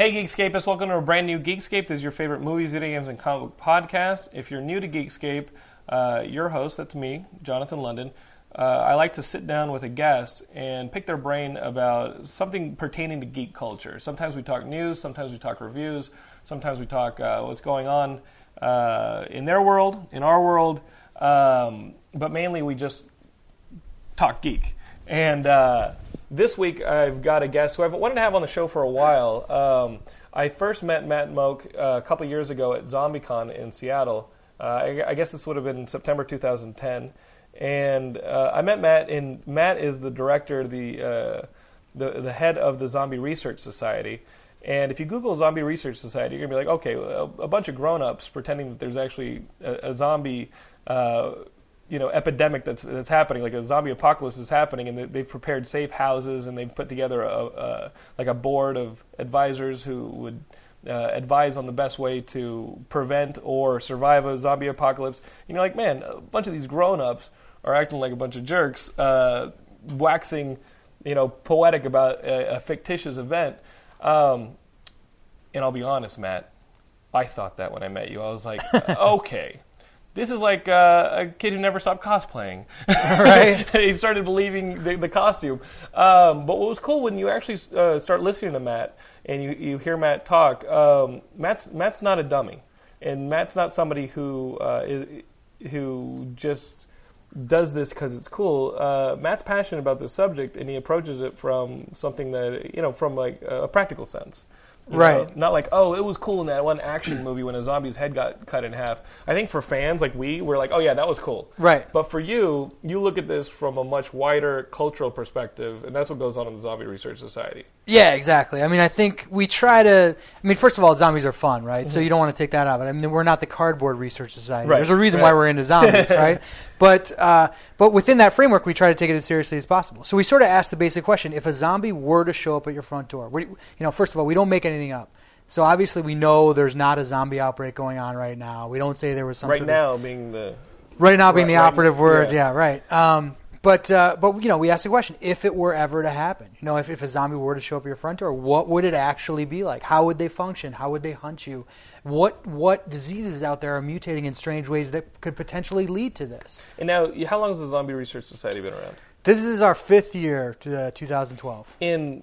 Hey Geekscapists, welcome to a brand new Geekscape. This is your favorite movies, video games, and comic book podcast. If you're new to Geekscape, uh, your host, that's me, Jonathan London. Uh, I like to sit down with a guest and pick their brain about something pertaining to geek culture. Sometimes we talk news, sometimes we talk reviews, sometimes we talk uh, what's going on uh, in their world, in our world, um, but mainly we just talk geek. And uh, this week I've got a guest who I've wanted to have on the show for a while. Um, I first met Matt Mogk uh, a couple years ago at ZombieCon in Seattle. Uh, I, I guess this would have been September 2010. And uh, I met Matt, and Matt is the director, the, uh, the, the head of the Zombie Research Society. And if you Google Zombie Research Society, you're to be like, okay, a, a bunch of grown ups pretending that there's actually a, a zombie uh, you know epidemic that's that's happening, like a zombie apocalypse is happening, and they, they've prepared safe houses and they've put together a, a like a board of advisors who would uh, advise on the best way to prevent or survive a zombie apocalypse. And you're like, man, a bunch of these grown-ups are acting like a bunch of jerks, uh, waxing, you know, poetic about a, a fictitious event. Um, and I'll be honest, Matt, I thought that when I met you. I was like, okay, this is like uh, a kid who never stopped cosplaying. Right. he started believing the, the costume. Um, but what was cool when you actually uh, start listening to Matt and you, you hear Matt talk, um, Matt's, Matt's not a dummy. And Matt's not somebody who, uh, is, who just does this because it's cool. Uh, Matt's passionate about this subject, and he approaches it from something that you know, from like a practical sense. You know, Right. Not like, oh, it was cool in that one action movie when a zombie's head got cut in half. I think for fans like we, we're like, oh yeah, that was cool. Right. But for you, you look at this from a much wider cultural perspective, and that's what goes on in the Zombie Research Society. Yeah, exactly. I mean, I think we try to. I mean, first of all, zombies are fun, right? So you don't want to take that out of it. I mean, we're not the cardboard research society. Mm-hmm. Right, There's a reason right. why we're into zombies, right? But uh, but within that framework, we try to take it as seriously as possible. So we sort of ask the basic question: If a zombie were to show up at your front door, you, you know, first of all, we don't make anything up. So obviously, we know there's not a zombie outbreak going on right now. We don't say there was some right sort of- now, being the Right now being Right- the right- operative word, yeah. yeah, right. Um, but uh, but you know, we asked the question: if it were ever to happen, you know, if, if a zombie were to show up at your front door, what would it actually be like? How would they function? How would they hunt you? What what diseases out there are mutating in strange ways that could potentially lead to this? and now, how long has the Zombie Research Society been around? This is our fifth year, to, uh, 2012. In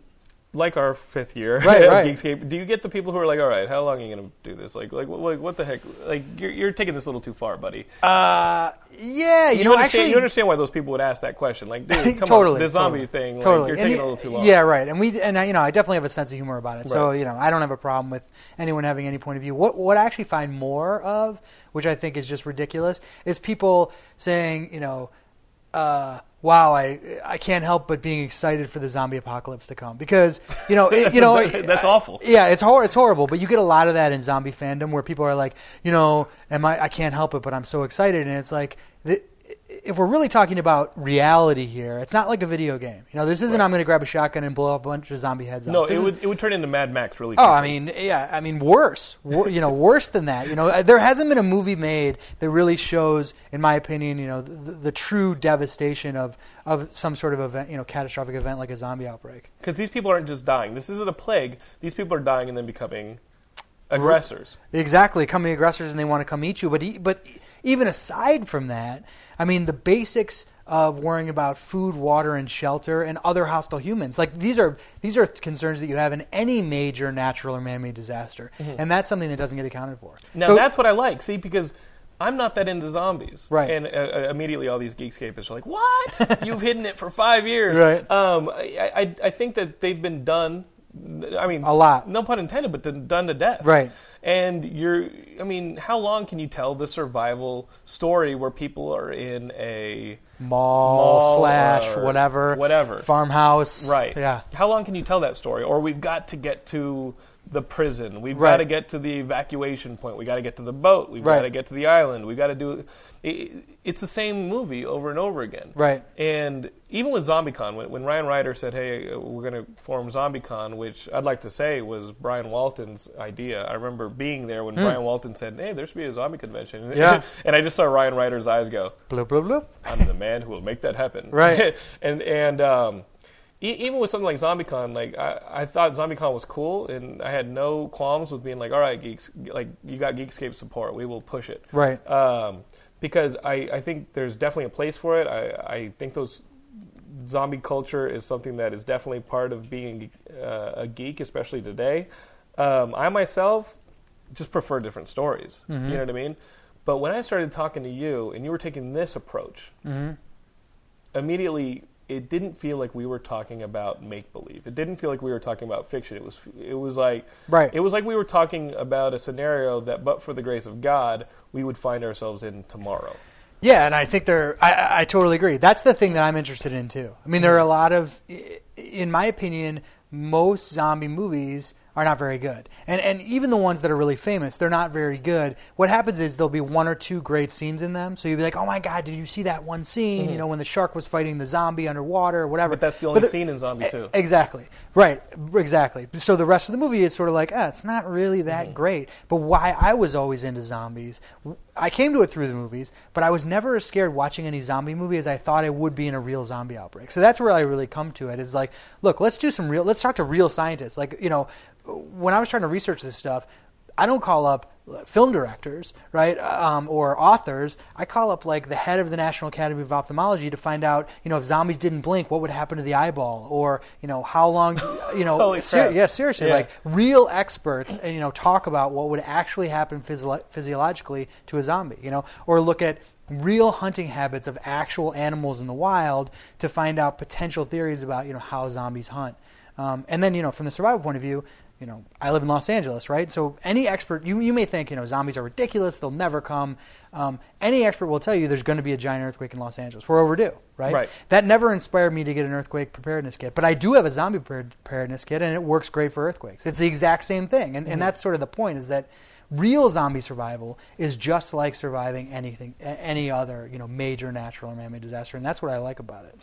like our fifth year Right, of right. Geekscape, do you get the people who are like, all right, how long are you going to do this? Like, like, what, like, what the heck? Like, you're, you're taking this a little too far, buddy. Uh, yeah, you, know, understand, actually, you understand why those people would ask that question. Like, dude, come totally, on, this zombie totally, thing, like, totally. you're And taking you- a little too long. Yeah, right. And we and I, you know, I definitely have a sense of humor about it. So you know, I don't have a problem with anyone having any point of view. What what I actually find more of, which I think is just ridiculous, is people saying, you know. Uh, wow, I I can't help but being excited for the zombie apocalypse to come because you know it, you know That's awful. Yeah, it's hor- it's horrible, but you get a lot of that in zombie fandom where people are like, you know, am I I can't help it, but I'm so excited, and it's like. th- if we're really talking about reality here, it's not like a video game. You know, this isn't Right. I'm going to grab a shotgun and blow up a bunch of zombie heads No. This it is- would it would turn into Mad Max really. Oh, quickly. I mean, yeah, I mean, worse. Wor- you know, worse than that. You know, uh, there hasn't been a movie made that really shows, in my opinion, you know, the, the true devastation of of some sort of event, you know, catastrophic event like a zombie outbreak. because these people aren't just dying. This isn't a plague. These people are dying and then becoming aggressors. Exactly, coming aggressors and they want to come eat you. But e- but even aside from that, I mean the basics of worrying about food, water, and shelter, and other hostile humans. Like these are these are concerns that you have in any major natural or man-made disaster, and that's something that doesn't get accounted for. Mm-hmm. Now So- that's what I like. See, because I'm not that into zombies, Right. And uh, uh, immediately all these geekscapists are like, "What? You've hidden it for five years?" Right. Um, I, I, I think that they've been done. I mean, A lot. No pun intended, but done to death. Right. And you're. I mean, how long can you tell the survival story where people are in a mall, Mall slash whatever, whatever. farmhouse, Right. Yeah, How long can you tell that story? Or we've got to get to the prison. We've Right. got to get to the evacuation point. We've got to get to the boat. We've Right. got to get to the island. we've got to do. It, it's the same movie over and over again. Right. And even with ZombieCon, when, when Ryan Ryder said, "Hey, uh, we're going to form ZombieCon," which I'd like to say was Brian Walton's idea. I remember being there when Brian Walton said, "Hey, there should be a zombie convention." Hmm. Yeah. and I just saw Ryan Ryder's eyes go. bloop bloop bloop. I'm the man who will make that happen. Right. and and um, even with something like ZombieCon, like I, I thought ZombieCon was cool, and I had no qualms with being like, all right, geeks, like you got Geekscape support, we will push it. Right. Um, because I, I think there's definitely a place for it. I, I think those zombie culture is something that is definitely part of being uh, a geek, especially today. Um, I myself just prefer different stories. You know what I mean? But when I started talking to you and you were taking this approach, immediately it didn't feel like we were talking about make believe. It didn't feel like we were talking about fiction. It was it was like Right. It was like we were talking about a scenario that, but for the grace of God, we would find ourselves in tomorrow. Yeah, and I think they're. I- I, I totally agree. That's the thing that I'm interested in too. I mean, there are a mm-hmm. lot of, in my opinion, most zombie movies are not very good, and and even the ones that are really famous, they're not very good. What happens is there'll be one or two great scenes in them, so you'll be like, oh my god, did you see that one scene? You know, when the shark was fighting the zombie underwater or whatever. But that's the only the- scene in Zombie E- too. Exactly. Right. Exactly. So the rest of the movie is sort of like, ah, it's not really that Mm-hmm. great. But why I was always into zombies, I came to it through the movies, but I was never as scared watching any zombie movie as I thought I would be in a real zombie outbreak. So that's where I really come to it. Is like, look, let's do some real, let's talk to real scientists. Like, you know, when I was trying to research this stuff, I don't call up film directors, right, um, or authors. I call up like the head of the National Academy of Ophthalmology to find out, you know, if zombies didn't blink, what would happen to the eyeball, or you know, how long, you know, crap. yeah, seriously, Yeah. like real experts, and you know, talk about what would actually happen physio- physiologically to a zombie, you know, or look at real hunting habits of actual animals in the wild to find out potential theories about, you know, how zombies hunt. Um, and then, you know, from the survival point of view, you know, I live in Los Angeles, right? So any expert, you, you may think, you know, zombies are ridiculous, they'll never come. Um, any expert will tell you there's going to be a giant earthquake in Los Angeles. We're overdue, right? Right. That never inspired me to get an earthquake preparedness kit, but I do have a zombie preparedness kit, and it works great for earthquakes. It's the exact same thing, and, and that's sort of the point: is that real zombie survival is just like surviving anything, any other, you know, major natural or man-made disaster, and that's what I like about it.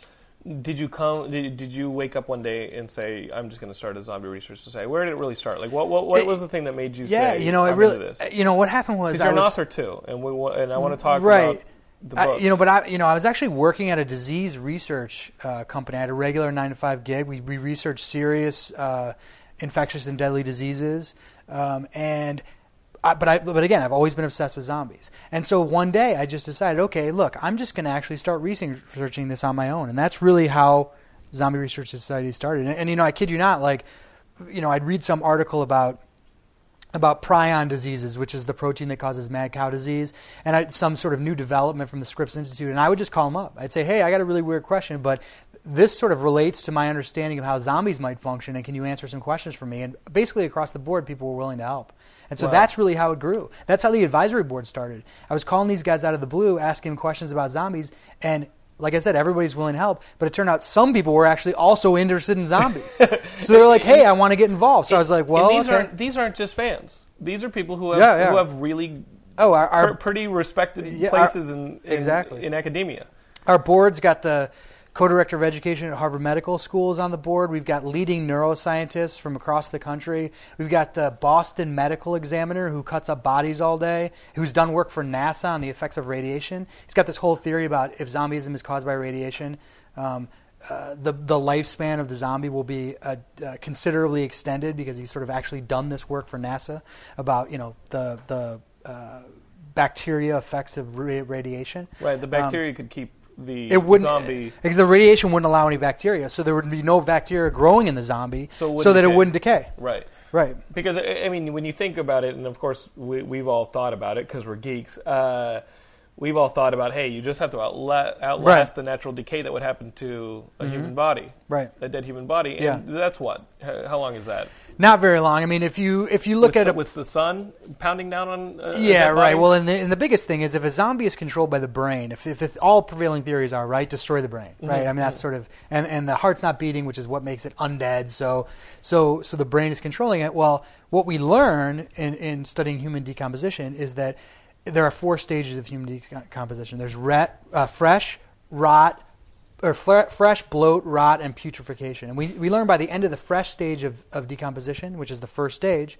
Did you come? Did, did you wake up one day and say, "I'm just going to start a zombie research society"? Where did it really start? Like, what what, what It- was the thing that made you Yeah, say, you know, it "I'm really, this"? you know, what happened was you're an was, author too, and we and I want to talk right. about the I- you know, but I, you know, I was actually working at a disease research uh, company. I had a regular nine to five gig. We we researched serious uh, infectious and deadly diseases, um, and. I, but I, but again, I've always been obsessed with zombies, and so one day I just decided, okay, look, I'm just going to actually start researching this on my own, and that's really how Zombie Research Society started. And, and you know, I kid you not, like, you know, I'd read some article about about prion diseases, which is the protein that causes mad cow disease, and I, some sort of new development from the Scripps Institute. And I would just call them up. I'd say, "Hey, I got a really weird question, but this sort of relates to my understanding of how zombies might function, and can you answer some questions for me?" And basically, across the board, people were willing to help. And so Wow. that's really how it grew. That's how the advisory board started. I was calling these guys out of the blue, asking them questions about zombies, and like I said, everybody's willing to help. But it turned out some people were actually also interested in zombies. so they were like, "Hey, I want to get involved." So I was like, And "Well, these okay." aren't these aren't just fans. These are people who have Yeah, yeah. who have really Oh, our, our pretty respected Yeah, our- places in, in exactly. in academia. Our board's got the co-director of education at Harvard Medical School is on the board. We've got leading neuroscientists from across the country. We've got the Boston Medical Examiner who cuts up bodies all day, who's done work for NASA on the effects of radiation. He's got this whole theory about if zombieism is caused by radiation. Um, uh, the the lifespan of the zombie will be uh, uh, considerably extended because he's sort of actually done this work for NASA about you know the the uh, bacteria effects of radiation. Right. The Um, bacteria could keep the it wouldn't zombie. because the radiation wouldn't allow any bacteria, so there would be no bacteria growing in the zombie, So it so that it wouldn't decay. Right. Right. Because I I mean, when you think about it, and of course we, we've all thought about it because we're geeks. Uh, we've all thought about, hey, you just have to outla- outlast Right. Mm-hmm. the natural decay that would happen to a human body, Right. A dead human body, and Yeah. that's what. How long is that? Not very long. I mean, if you if you look with, at the- a, with the sun pounding down on. Uh, yeah, right. Well, and the, and the biggest thing is if a zombie is controlled by the brain, if, if, all prevailing theories are right, destroy the brain, Mm-hmm. right? I mean, that's sort of and, and the heart's not beating, which is what makes it undead. So so so the brain is controlling it. Well, what we learn in, in studying human decomposition is that there are four stages of human decomposition. There's ret, uh, fresh, rot, or fre- fresh, bloat, rot, and putrefaction. And we, we learn by the end of the fresh stage of, of decomposition, which is the first stage,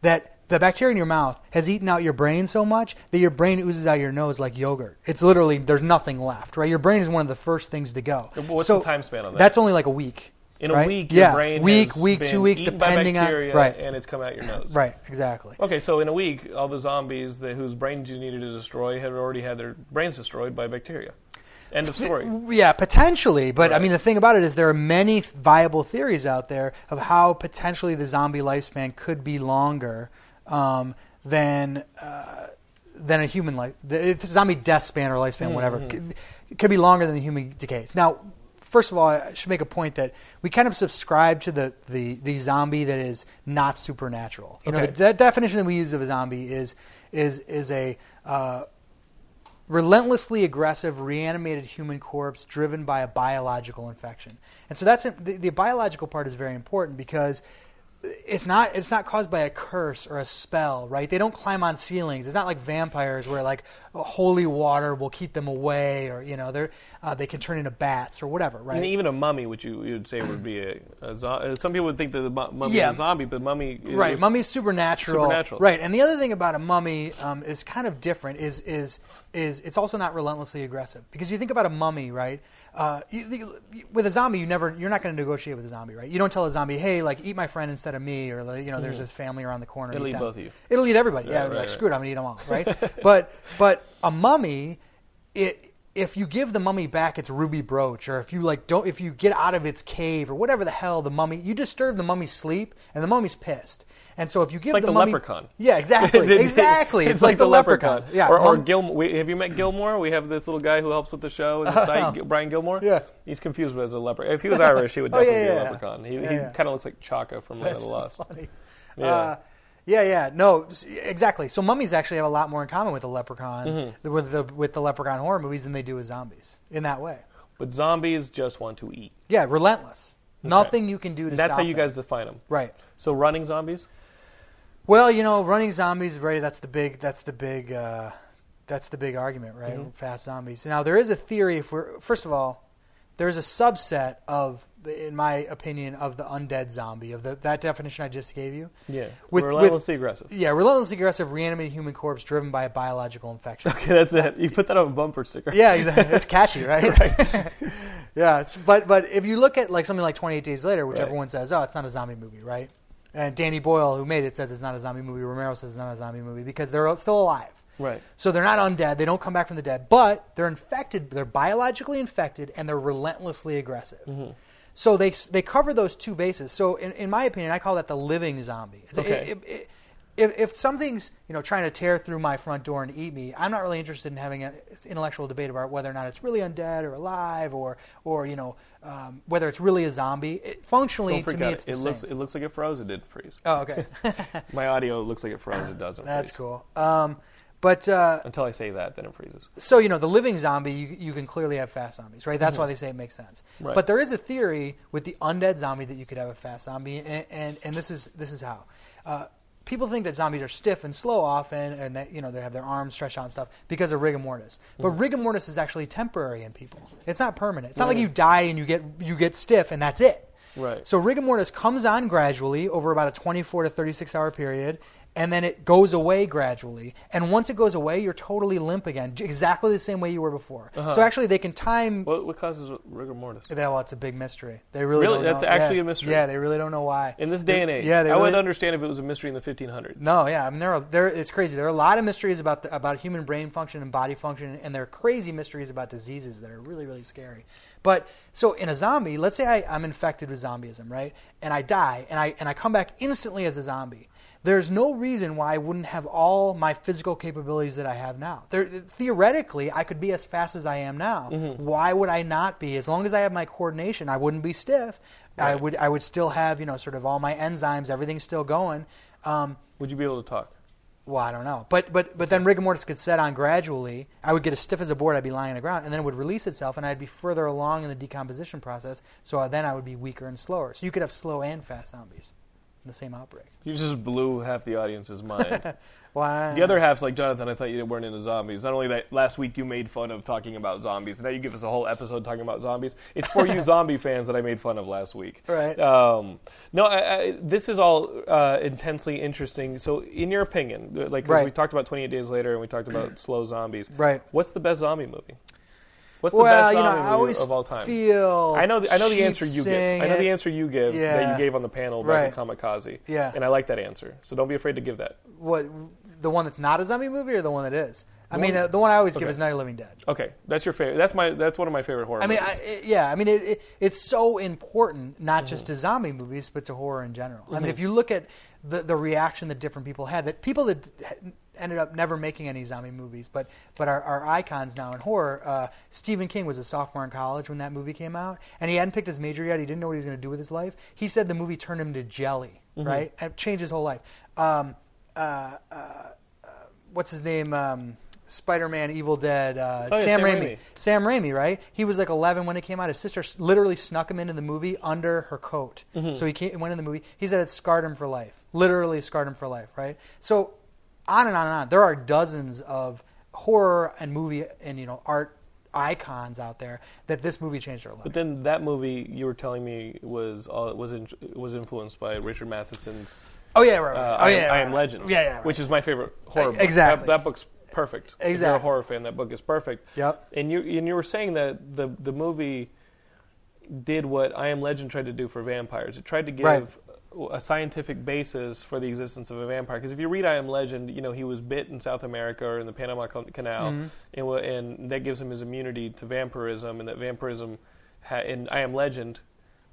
that the bacteria in your mouth has eaten out your brain so much that your brain oozes out your nose like yogurt. It's literally, there's nothing left, right? Your brain is one of the first things to go. What's the time span on that? That's only like a week. in a right? week, yeah. brain week, week, two weeks, depending by bacteria, on right, and it's come out your nose. right, exactly. Okay, so in a week, all the zombies that, whose brains you needed to destroy had already had their brains destroyed by bacteria. End of story. Yeah, potentially. But I mean, the thing about it is there are many viable theories out there of how potentially the zombie lifespan could be longer um, than uh, than a human life. The, zombie death span or lifespan, whatever, could, it could be longer than the human decays. Now, first of all, I should make a point that we kind of subscribe to the the, the zombie that is not supernatural. You know, Okay. the, the definition that we use of a zombie is is is a uh, relentlessly aggressive, reanimated human corpse driven by a biological infection. And so that's the, the biological part is very important because it's not it's not caused by a curse or a spell, right? They don't climb on ceilings. It's not like vampires where like holy water will keep them away, or you know they're uh, they can turn into bats or whatever, right? And even a mummy, which you you'd say would be a, a zo- uh, some people would think that the mummy Yeah. is a zombie, but mummy is- right mummy's supernatural Supernatural. right and the other thing about a mummy um, is kind of different is is is it's also not relentlessly aggressive because you think about a mummy right uh, you, you, with a zombie you never you're not going to negotiate with a zombie right you don't tell a zombie hey like eat my friend instead of me or like, you know there's this family around the corner. It'll eat them. both of you. it'll eat everybody yeah, right, like right. screw it i'm going to eat them all right but but a mummy it if you give the mummy back its ruby brooch or if you like don't if you get out of its cave or whatever the hell the mummy you disturb the mummy's sleep and the mummy's pissed and so if you give like the, the mummy, leprechaun. yeah exactly exactly it's, like, the leprechaun, yeah or, or mum- Gil, have you met Gilmore? We have this little guy who helps with the show and the site, Gil- Brian Gilmore. Yeah. he's confused with as a leprechaun. If he was Irish, he would Oh, yeah, definitely be a leprechaun. He, Yeah, he kind of looks like Chaka from Land of the Lost. funny. Yeah. Uh, yeah, yeah, no, exactly. So mummies actually have a lot more in common with the leprechaun, Mm-hmm. with the with the leprechaun horror movies than they do with zombies in that way. But zombies just want to eat. Yeah, relentless. Nothing you can do to stop them. That's how you them. guys define them. right. So running zombies. Well, you know, running zombies, right? That's the big. That's the big. Uh, that's the big argument, right? Mm-hmm. Fast zombies. Now, there is a theory. If we're first of all, there's a subset of, in my opinion, of the undead zombie of the that definition I just gave you. Yeah, With- relentlessly aggressive. Yeah, relentlessly aggressive, reanimated human corpse driven by a biological infection. Okay, that's it. You put that on a bumper sticker. Yeah, exactly. it's catchy, right? Right. yeah, but but if you look at like something like 28 Days Later, which Right. everyone says, oh, it's not a zombie movie, right? And Danny Boyle, who made it, says it's not a zombie movie. Romero says it's not a zombie movie because they're still alive. Right. So they're not undead. They don't come back from the dead, but they're infected. They're biologically infected, and they're relentlessly aggressive. Mm-hmm. So they they cover those two bases. So in, in my opinion, I call that the living zombie. Okay. it- it- if, if something's you know trying to tear through my front door and eat me, I'm not really interested in having an intellectual debate about whether or not it's really undead or alive, or or you know um, whether it's really a zombie. It, functionally, to me, out. it's the It looks same. it looks like it froze. It didn't freeze. oh, okay, My audio looks like it froze. It doesn't. that's freeze. cool. Um, but uh, Until I say that, then it freezes. so you know the living zombie you, you can clearly have fast zombies right? That's why they say it makes sense. Right. but there is a theory with the undead zombie that you could have a fast zombie and and, and this is this is how. Uh, people think that zombies are stiff and slow often and that you know they have their arms stretched out and stuff because of rigor mortis. But rigor mortis is actually temporary in people. It's not permanent. It's not like you die and you get you get stiff and that's it. Right. so rigor mortis comes on gradually over about a 24 to 36 hour period and then it goes away gradually. And once it goes away, you're totally limp again, exactly the same way you were before. Uh-huh. So actually, they can time. What, what causes rigor mortis? Yeah, well, it's a big mystery. They really, Really? don't That's know. actually Yeah. a mystery? Yeah, they really don't know why. In this day and age, yeah, they I really, would understand if it was a mystery in the 1500s. No, yeah, I mean there are there. It's crazy. There are a lot of mysteries about the, about human brain function and body function, and there are crazy mysteries about diseases that are really really scary. But so in a zombie, let's say I, I'm infected with zombieism, right? And I die, and I and I come back instantly as a zombie. There's no reason why I wouldn't have all my physical capabilities that I have now. There, theoretically, I could be as fast as I am now. Why would I not be? As long as I have my coordination, I wouldn't be stiff. I would I would still have you know sort of all my enzymes, everything's still going. Um, Would you be able to talk? well, I don't know, but but but then rigor mortis could set on gradually. I would get as stiff as a board. I'd be lying on the ground, and then it would release itself, and I'd be further along in the decomposition process. So then I would be weaker and slower. So you could have slow and fast zombies the same outbreak. You just blew half the audience's mind. Why? the other half's like, Jonathan, I thought you weren't into zombies. Not only that, last week you made fun of talking about zombies, and now you give us a whole episode talking about zombies. It's for you zombie fans that I made fun of last week. Right. Um, no, I, I, this is all uh, intensely interesting. So, in your opinion, like Right. we talked about 28 Days Later and we talked about slow zombies. Right. What's the best zombie movie? What's the well, best you know, zombie I movie always of all time? feel I know the, I know the answer you give. I know the answer you give that you gave on the panel about Right. the kamikaze. Yeah. And I like that answer. So don't be afraid to give that. What the one that's not a zombie movie or the one that is? I mean, uh, the one I always give is Night of the Living Dead. Okay, that's your favorite. That's my. That's one of my favorite horror. I mean, movies. I, it- yeah, I mean, it, it, it's so important not Mm-hmm. just to zombie movies, but to horror in general. I mean, if you look at the the reaction that different people had, that people that ended up never making any zombie movies, but but are, are icons now in horror. Uh, Stephen King was a sophomore in college when that movie came out, and he hadn't picked his major yet. He didn't know what he was going to do with his life. He said the movie turned him to jelly, Mm-hmm. right, and it changed his whole life. Um, uh, uh, what's his name? Um, Spider-Man, Evil Dead, uh, Oh, yeah, Sam, Sam Raimi. Raimi. Sam Raimi, right? He was like 11 when it came out. His sister literally snuck him into the movie under her coat. Mm-hmm. So he came, went in the movie. He said it scarred him for life. Literally scarred him for life, right? So on and on and on. There are dozens of horror and movie and you know art icons out there that this movie changed their life. But then that movie you were telling me was all was in, was influenced by Richard Matheson's oh yeah, right. right. uh, oh I, yeah, Am, I right, Am. Legend, Yeah, yeah. Right. which is my favorite horror. book. Exactly. That, that book's perfect. Exactly. If you're a Exactly. horror fan, that book is perfect. Yep. And you and you were saying that the the movie did what I Am Legend tried to do for vampires. It tried to give Right. A scientific basis for the existence of a vampire. Because if you read I Am Legend, you know he was bit in South America or in the Panama Canal, Mm-hmm. and, and that gives him his immunity to vampirism, and that vampirism ha- in I Am Legend.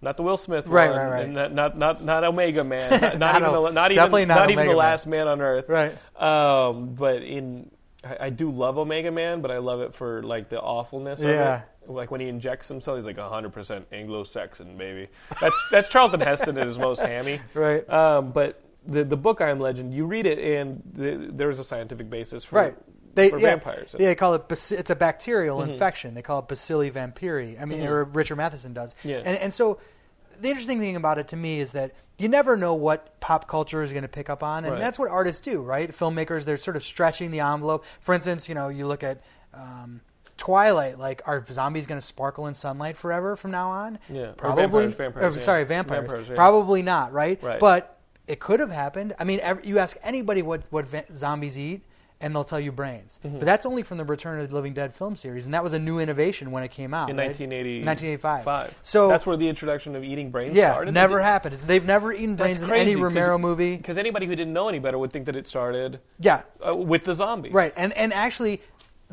Not the Will Smith Right, one, right, right. and not, not not not Omega Man, not, not Not even the, not even definitely not even the Man. last man on Earth, Right. Um, but in I, I do love Omega Man, but I love it for like the awfulness Yeah. of it. Like when he injects himself, he's like 100% Anglo-Saxon, baby. That's that's Charlton Heston at his most hammy. Right. Um, but the the book I Am Legend, you read it, and the, there's a scientific basis for Right. They, for yeah, vampires. Yeah, they call it. It's a bacterial infection. They call it Bacilli vampiri. I mean, or Richard Matheson does. Yeah. And and so, the interesting thing about it to me is that you never know what pop culture is going to pick up on, and Right. that's what artists do, right? Filmmakers, they're sort of stretching the envelope. For instance, you know, you look at. Um, Twilight, like, are zombies going to sparkle in sunlight forever from now on? Yeah. Or probably. vampires, vampires, or, yeah. Sorry, vampires. Vampires, yeah. Probably not, right? Right. But it could have happened. I mean, ev you ask anybody what what va- zombies eat, and they'll tell you brains. Mm-hmm. But that's only from the Return of the Living Dead film series, and that was a new innovation when it came out in right? 1980, 1985. So that's where the introduction of eating brains yeah, started. never happened. It's, they've never eaten brains in any Romero movie. Because anybody who didn't know any better would think that it started Yeah, uh, with the zombie. Right, and and actually,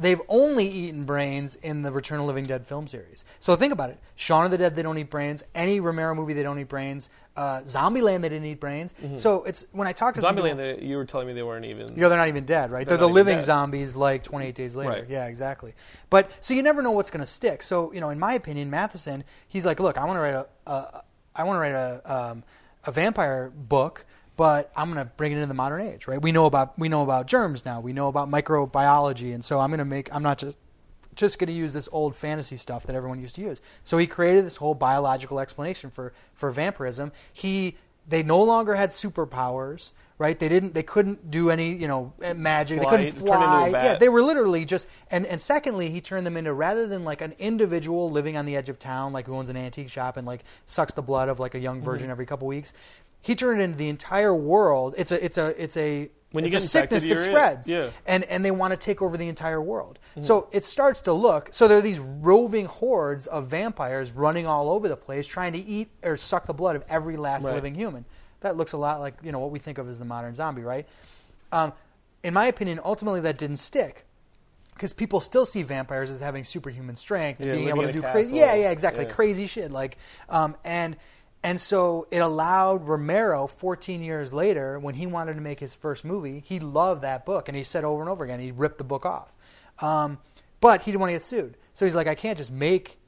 they've only eaten brains in the Return of the Living Dead film series. So think about it: Shaun of the Dead, they don't eat brains. Any Romero movie, they don't eat brains. Uh, Zombieland, they didn't eat brains. So it's when I talk to Zombieland, people- they, you were telling me they weren't even. you know, they're not even dead, right? They're They're, the living dead. zombies, like 28 Days Later. Right. Yeah, exactly. But so you never know what's going to stick. So you know, in my opinion, Matheson, he's like, look, I want to write a, a I want to write a um, a vampire book, but I'm going to bring it into the modern age, right? We know about we know about germs now. We know about microbiology, and so I'm going to make. I'm not just just going to use this old fantasy stuff that everyone used to use. So he created this whole biological explanation for for vampirism. He they no longer had superpowers, right? They didn't they couldn't do any, you know, magic. Fly- they couldn't turn into a fly. Yeah, they were literally just and and secondly, he turned them into rather than like an individual living on the edge of town like who owns an antique shop and like sucks the blood of like a young virgin Mm-hmm. every couple weeks. He turned it into the entire world. It's a it's a it's a When it's a sickness that it. spreads. Yeah. Mm-hmm. And and they want to take over the entire world. So it starts to look so there are these roving hordes of vampires running all over the place trying to eat or suck the blood of every last Right. living human. That looks a lot like, you know, what we think of as the modern zombie, right? Um, in my opinion, ultimately that didn't stick. Because people still see vampires as having superhuman strength, Yeah, being able to do crazy, yeah, yeah, exactly, Yeah. crazy shit. Like, um, and and so it allowed Romero, 14 years later, when he wanted to make his first movie, he loved that book, and he said over and over again, he ripped the book off. Um, but he didn't want to get sued, so he's like, I can't just make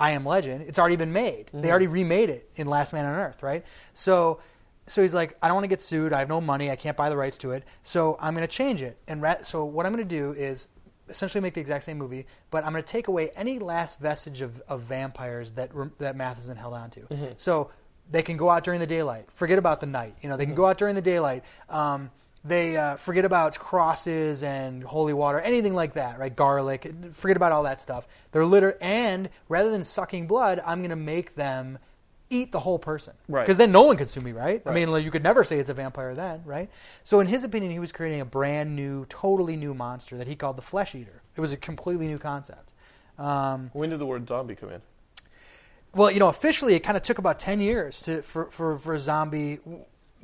I Am Legend. It's already been made. Mm-hmm. They already remade it in Last Man on Earth, right? So, so he's like, I don't want to get sued. I have no money. I can't buy the rights to it. So I'm going to change it. And ra- so what I'm going to do is essentially make the exact same movie, but I'm going to take away any last vestige of, of vampires that that Matheson held on to. Mm-hmm. So they can go out during the daylight. Forget about the night. You know, they can Mm-hmm. go out during the daylight. Um, they uh, forget about crosses and holy water, anything like that, right? Garlic. Forget about all that stuff. They're litter, and rather than sucking blood, I'm going to make them eat the whole person, Right. Because then no one could sue me, right? I mean, like, you could never say it's a vampire then, right? So in his opinion, he was creating a brand new, totally new monster that he called the Flesh Eater. It was a completely new concept. Um, When did the word zombie come in? well, you know, officially, it kind of took about ten years to for for, for a zombie.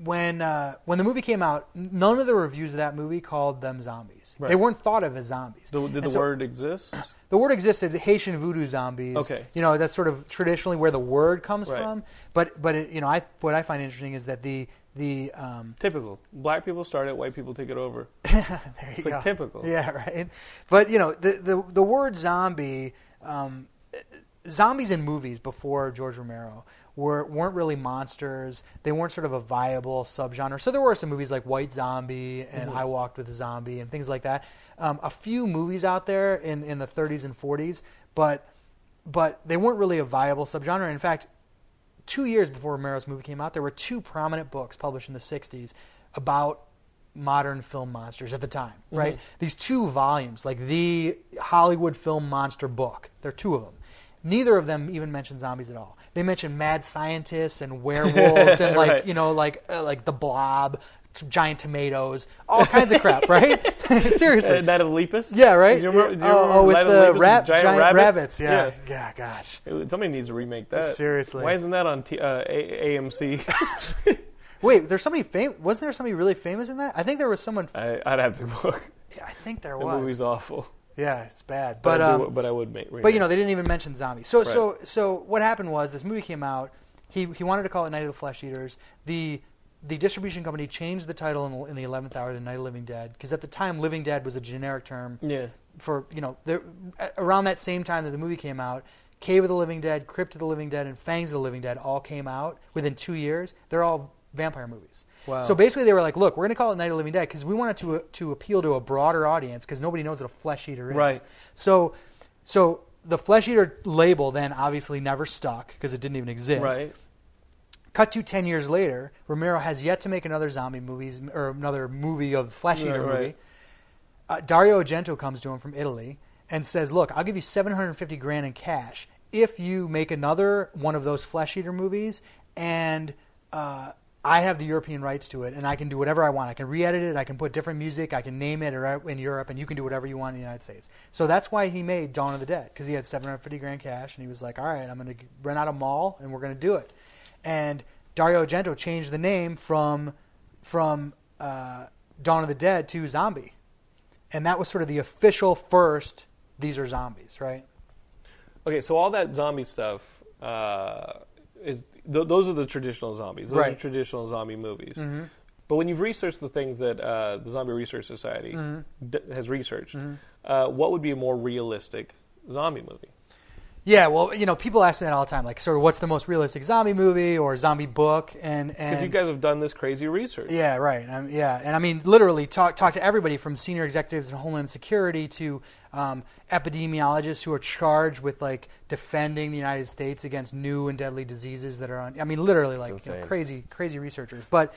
When uh, when the movie came out, none of the reviews of that movie called them zombies. Right. They weren't thought of as zombies. The, did And the so- word exist? the word existed? Haitian voodoo zombies. Okay. you know that's sort of traditionally where the word comes Right. from. But but it, you know, I what I find interesting is that the the um, Typical. Black people start it, white people take it over. there you It's like typical. Yeah, right. But you know, the the, the word zombie, um, zombies in movies before George Romero were weren't really monsters. They weren't sort of a viable subgenre. So there were some movies like White Zombie and Mm-hmm. I Walked with a Zombie and things like that. Um, a few movies out there in in the 30s and 40s, but but they weren't really a viable subgenre. In fact, two years before Romero's movie came out, there were two prominent books published in the 60s about modern film monsters at the time, right? These two volumes, like the Hollywood film monster book, there are two of them. Neither of them even mention zombies at all. They mention mad scientists and werewolves and like, Right. you know, like uh, like the blob, giant tomatoes, all kinds of crap, right? Seriously. Uh, Night of Lepus? yeah, right. Do you remember, do you oh, oh, with the the Lepus with rap, giant, giant rabbits? Yeah. yeah, gosh. Somebody needs to remake that. Seriously. Why isn't that on T- uh, A- AMC? Wait, there's somebody famous. Wasn't there somebody really famous in that? I think there was someone. I, I'd have to look. Yeah, I think there was. The movie's awful. Yeah, it's bad. But, But I, do- um, but I would make. but you know they didn't even mention zombies. So so so what happened was this movie came out. He he wanted to call it Night of the Flesh Eaters. The the distribution company changed the title in, the- in the eleventh hour to Night of the Living Dead because at the time Living Dead was a generic term Yeah. for you know there, around that same time that the movie came out. Cave of the Living Dead, Crypt of the Living Dead, and Fangs of the Living Dead all came out within two years. They're all vampire movies. Wow. So basically, they were like, "Look, we're going to call it Night of Living Dead because we wanted to to appeal to a broader audience because nobody knows what a flesh eater is." Right. So, so the flesh eater label then obviously never stuck because it didn't even exist. Right. Cut to ten years later, Romero has yet to make another zombie movies or another movie of flesh eater Right, right. movie. Uh, Dario Argento comes to him from Italy and says, "Look, I'll give you 750 grand in cash if you make another one of those flesh eater movies, and uh, I have the European rights to it, and I can do whatever I want. I can re-edit it, I can put different music, I can name it in Europe, and you can do whatever you want in the United States." So that's why he made Dawn of the Dead because he had 750 grand cash, and he was like, "All right, I'm going to rent out a mall, and we're going to do it." And Dario Argento changed the name from from uh, Dawn of the Dead to Zombie and that was sort of the official first. These are zombies, right? Okay, so all that zombie stuff, uh, is, th- those are the traditional zombies. Those are Right. Mm-hmm. traditional zombie movies. But when you've researched the things that uh, the Zombie Research Society Mm-hmm. d- has researched, uh, what would be a more realistic zombie movie? Yeah, well, you know, people ask me that all the time, like, sort of, what's the most realistic zombie movie or zombie book? And Because you guys have done this crazy research. yeah, right, um, yeah, and I mean, literally, talk talk to everybody from senior executives in Homeland Security to um, epidemiologists who are charged with like defending the United States against new and deadly diseases that are on. I mean, literally, like you know, crazy, crazy researchers. But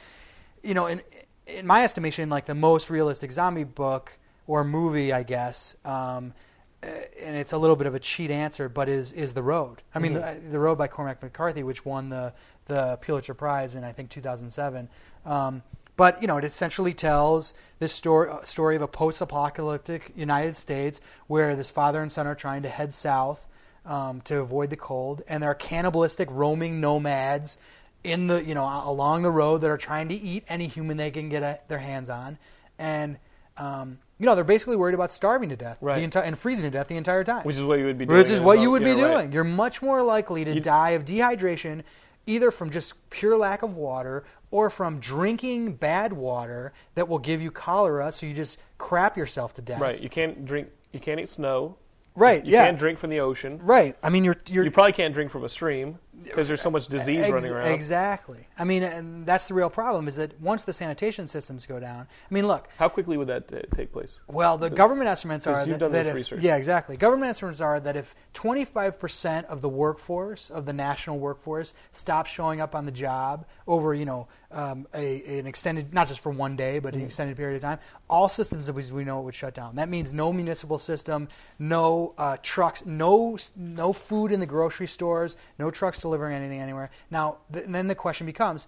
you know, in in my estimation, like the most realistic zombie book or movie, I guess. Um, and it's a little bit of a cheat answer, but is is the road. I mean, Mm-hmm. the, the road by Cormac McCarthy, which won the the Pulitzer Prize in I think 2007. Um, But you know, it essentially tells this story uh, story of a post-apocalyptic United States where this father and son are trying to head south um, to avoid the cold, and there are cannibalistic roaming nomads in the you know along the road that are trying to eat any human they can get a, their hands on, and um, you know they're basically worried about starving to death Right. the entire and freezing to death the entire time. Which is what you would be doing. Which is what you would be Yeah, right. doing. You're much more likely to die of dehydration, either from just pure lack of water or from drinking bad water that will give you cholera. So you just crap yourself to death. Right. You can't drink. You can't eat snow. Right, You yeah. can't drink from the ocean. Right. I mean, you're you're You probably can't drink from a stream because there's so much disease Ex- running around. Exactly. I mean, and that's the real problem is that once the sanitation systems go down. I mean, look. How quickly would that uh, take place? Well, the government estimates are that, done that this if, research. yeah, exactly. Government estimates are that if 25% of the workforce of the national workforce stops showing up on the job over, you know, um, a, an extended, not just for one day, but an extended period of time, all systems that we, we know it would shut down. That means no municipal system, no uh, trucks, no no food in the grocery stores, no trucks delivering anything anywhere. Now, th- then the question becomes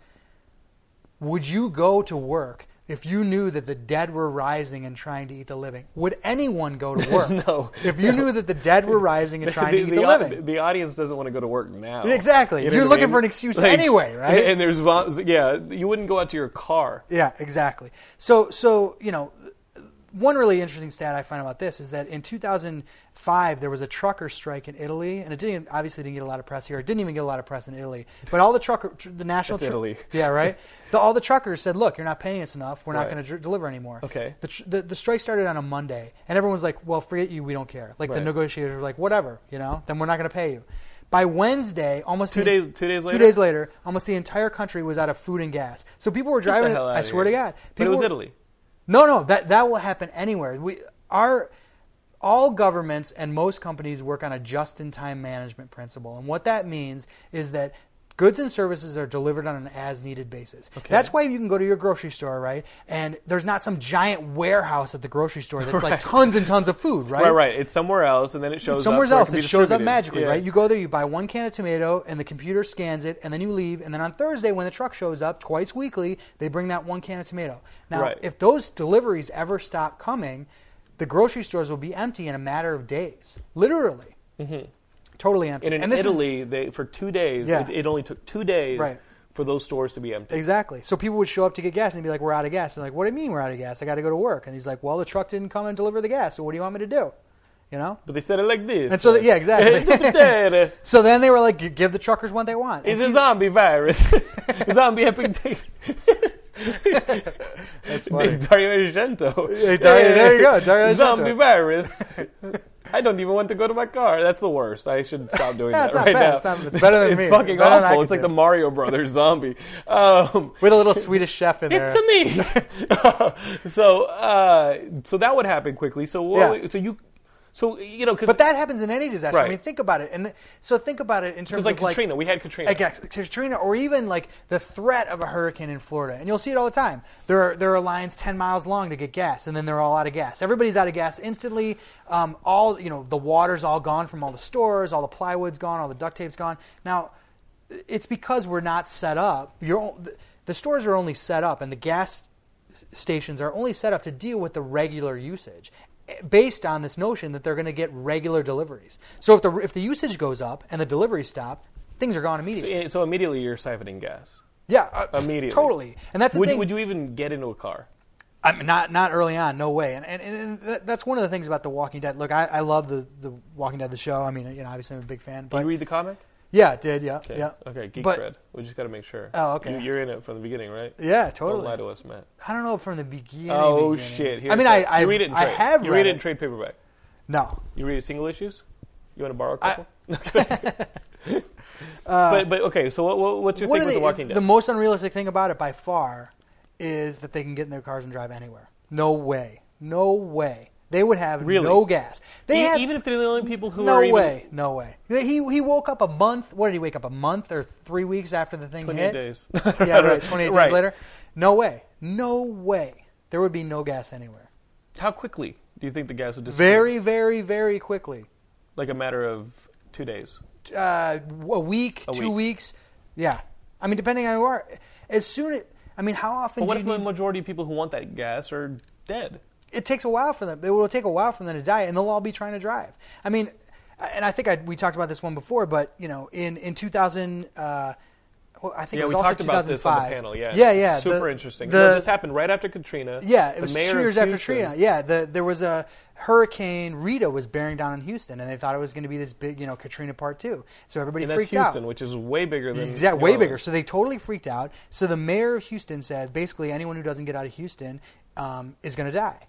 would you go to work if you knew that the dead were rising and trying to eat the living? Would anyone go to work? No. If you knew that the dead were rising and trying to eat the, au- living. the audience doesn't want to go to work now. Exactly. know what I looking mean? for an excuse anyway, right? And there's yeah, you wouldn't go out to your car. Yeah, exactly. So, so you know, one really interesting stat I find about this is that in 2005 there was a trucker strike in Italy, and it didn't obviously didn't get a lot of press here. It didn't even get a lot of press in Italy. But all the trucker, tr- the national, That's tru- Italy. yeah, right. The, all the truckers said, "Look, you're not paying us enough. We're not Right. going to dr- deliver anymore." Okay. The, tr- the the strike started on a Monday, and everyone was like, "Well, forget you. We don't care." Like the negotiators were like, "Whatever, you know, then we're not going to pay you." By Wednesday, almost Two the- days- two days later? Two days later, almost the entire country was out of food and gas. So people were driving. I swear to here. God, But it people was were- Italy. No, no, that that will happen anywhere. We our all governments and most companies work on a just-in-time management principle, and what that means is that goods and services are delivered on an as-needed basis. That's why you can go to your grocery store, right? And there's not some giant warehouse at the grocery store that's like tons and tons of food, right? Right, right. It's somewhere else, and then it shows somewhere up else can it shows up magically, Yeah. right? You go there, you buy one can of tomato, and the computer scans it, and then you leave. And then on Thursday, when the truck shows up twice weekly, they bring that one can of tomato. Now, Right. if those deliveries ever stop coming, the grocery stores will be empty in a matter of days, literally, mm-hmm. Totally empty. And in and this is- Italy, they for two days, Yeah. it, it only took two days Right. for those stores to be empty. Exactly. So people would show up to get gas and be like, "We're out of gas." And like, "What do you mean we're out of gas? I got to go to work." And he's like, "Well, the truck didn't come and deliver the gas. So what do you want me to do?" You know. But they said it like this. And so that- yeah, exactly. So then they were like, "Give the truckers what they want." And a see- zombie virus. a zombie epidemic. That's funny. Dario Argento. Yeah, Dario- there you go, Dario Argento. Zombie virus. I don't even want to go to my car. That's the worst. I should stop doing that right bad. now. It's not- it's better than it's me. fucking Better awful. It's like do. the Mario Brothers zombie. Um, with a little Swedish chef in there. it's a me. so, uh, so that would happen quickly. So, what, Yeah. so you, so you know, But that happens in any disaster. I mean, think about it. And th- so think about it in terms like of like Katrina, we had Katrina. Like, Katrina, or even like the threat of a hurricane in Florida, and you'll see it all the time. There are there are lines ten miles long to get gas, and then they're all out of gas. Everybody's out of gas instantly. Um, all you know, the water's all gone from all the stores, all the plywood's gone, all the duct tape's gone. Now, it's because we're not set up. You're, the, stores are only set up, and the gas stations are only set up to deal with the regular usage based on this notion that they're going to get regular deliveries. So if the if the usage goes up and the deliveries stop, things are gone immediately. eh, so immediately you're siphoning gas. yeah, uh, Immediately, totally. And that's the would, thing. would you even get into a car? I mean, not not early on, no way. And and, and that's one of the things about The Walking Dead. Look, I, I love the the Walking Dead the show. I mean, you know, obviously I'm a big fan. But you read the comic? Yeah, it did yeah Okay. yeah Okay. Geek but, cred. We just got to make sure. Oh, okay. You, you're in it from the beginning, right? Yeah, totally. Don't lie to us, Matt. I don't know from the beginning. Oh beginning. shit! Here's I mean, I. I, read it in I trade. have you read it it in trade paperback. No, You read it single issues. You want to borrow a couple? Uh, but but okay. So what, what what's your What thing with they- the Walking Dead? The most unrealistic thing about it by far is that they can get in their cars and drive anywhere. No way. No way. They would have Really? no gas. They E- have, even if they're the only people who no are even way. No way. He he woke up a month. What did he wake up a month or three weeks after the thing 28 hit? days. yeah, right. Twenty eight Right. days later. No way. No way. There would be no gas anywhere. How quickly do you think the gas would disappear? Very, very, very quickly. like a matter of two days. uh, a week, A two week. weeks. Yeah, I mean, depending on who you are. As soon as I mean, how often But what if the need, majority of people who want that gas are dead? It takes a while for them. It will take a while for them to die, and they'll all be trying to drive. I mean, and I think I, we talked about this one before, but you know, in in 2000, uh, well, I think Yeah, it was we also talked about this on the panel. Yeah, yeah, yeah. super the- interesting. the- well, this happened right after Katrina. Yeah, it was mayor two years after Katrina. Yeah, the, there was a Hurricane Rita was bearing down on Houston, and they thought it was going to be this big, you know, Katrina Part Two. So everybody And that's freaked Houston, out. which is way bigger than Exactly, New way bigger. So they totally freaked out. So the mayor of Houston said, basically, anyone who doesn't get out of Houston um, is going to die.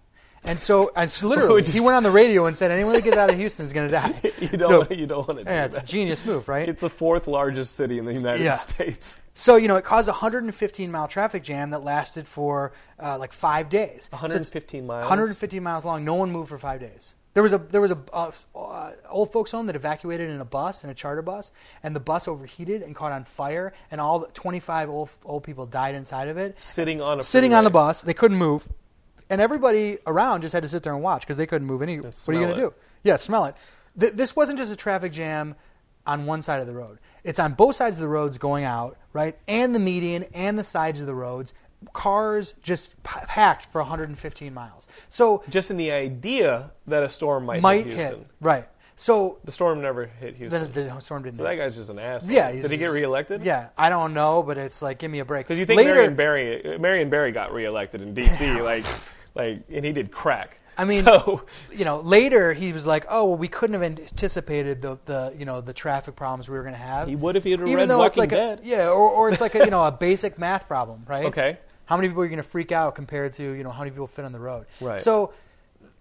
And so, and so literally, he went on the radio and said, anyone that gets out of Houston is going to die. you don't. So, you don't want to do yeah, it's a genius move, right? It's the fourth largest city in the United Yeah. States. So you know, it caused a 115 mile traffic jam that lasted for uh, like five days. So 115 miles? 115 miles long. No one moved for five days. There was a there was a uh, uh, old folks home that evacuated in a bus in a charter bus, and the bus overheated and caught on fire, and all the 25 old old people died inside of it, Sitting on a sitting on the bus. They couldn't move, and everybody around just had to sit there and watch because they couldn't move any. What are you going to do? Yeah, smell it. Th- this wasn't just a traffic jam on one side of the road. It's on both sides of the roads going out, right? And the median and the sides of the roads. Cars just p- packed for 115 miles. So Just in the idea that a storm might, might hit hit. Right. So The storm never hit Houston. then the storm didn't so that guy's just an asshole. Yeah. Did he get reelected? Yeah. I don't know, but it's like, give me a break. Because you think Later, Marion Barry, Marion Barry got reelected in D.C. like, like, and he did crack. I mean, so you know, later he was like, "Oh, well, we couldn't have anticipated the, the you know the traffic problems we were going to have." He would if he had Even read though it's like Dead. A, yeah, or, or it's like a, you know a basic math problem, right? Okay. How many people are you going to freak out compared to you know how many people fit on the road? Right. So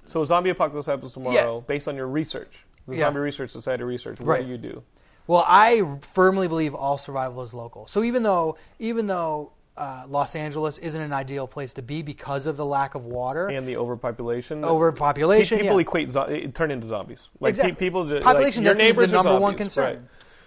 So zombie apocalypse happens tomorrow, based on your research, the Yeah. Zombie Research Society research. What Right. do you do? Well, I firmly believe all survival is local. So even though even though uh, Los Angeles isn't an ideal place to be because of the lack of water, And the overpopulation. Overpopulation, People yeah. equate zo- turn into zombies. Like Exactly. pe- people, ju- population like, density is the number one concern. Right.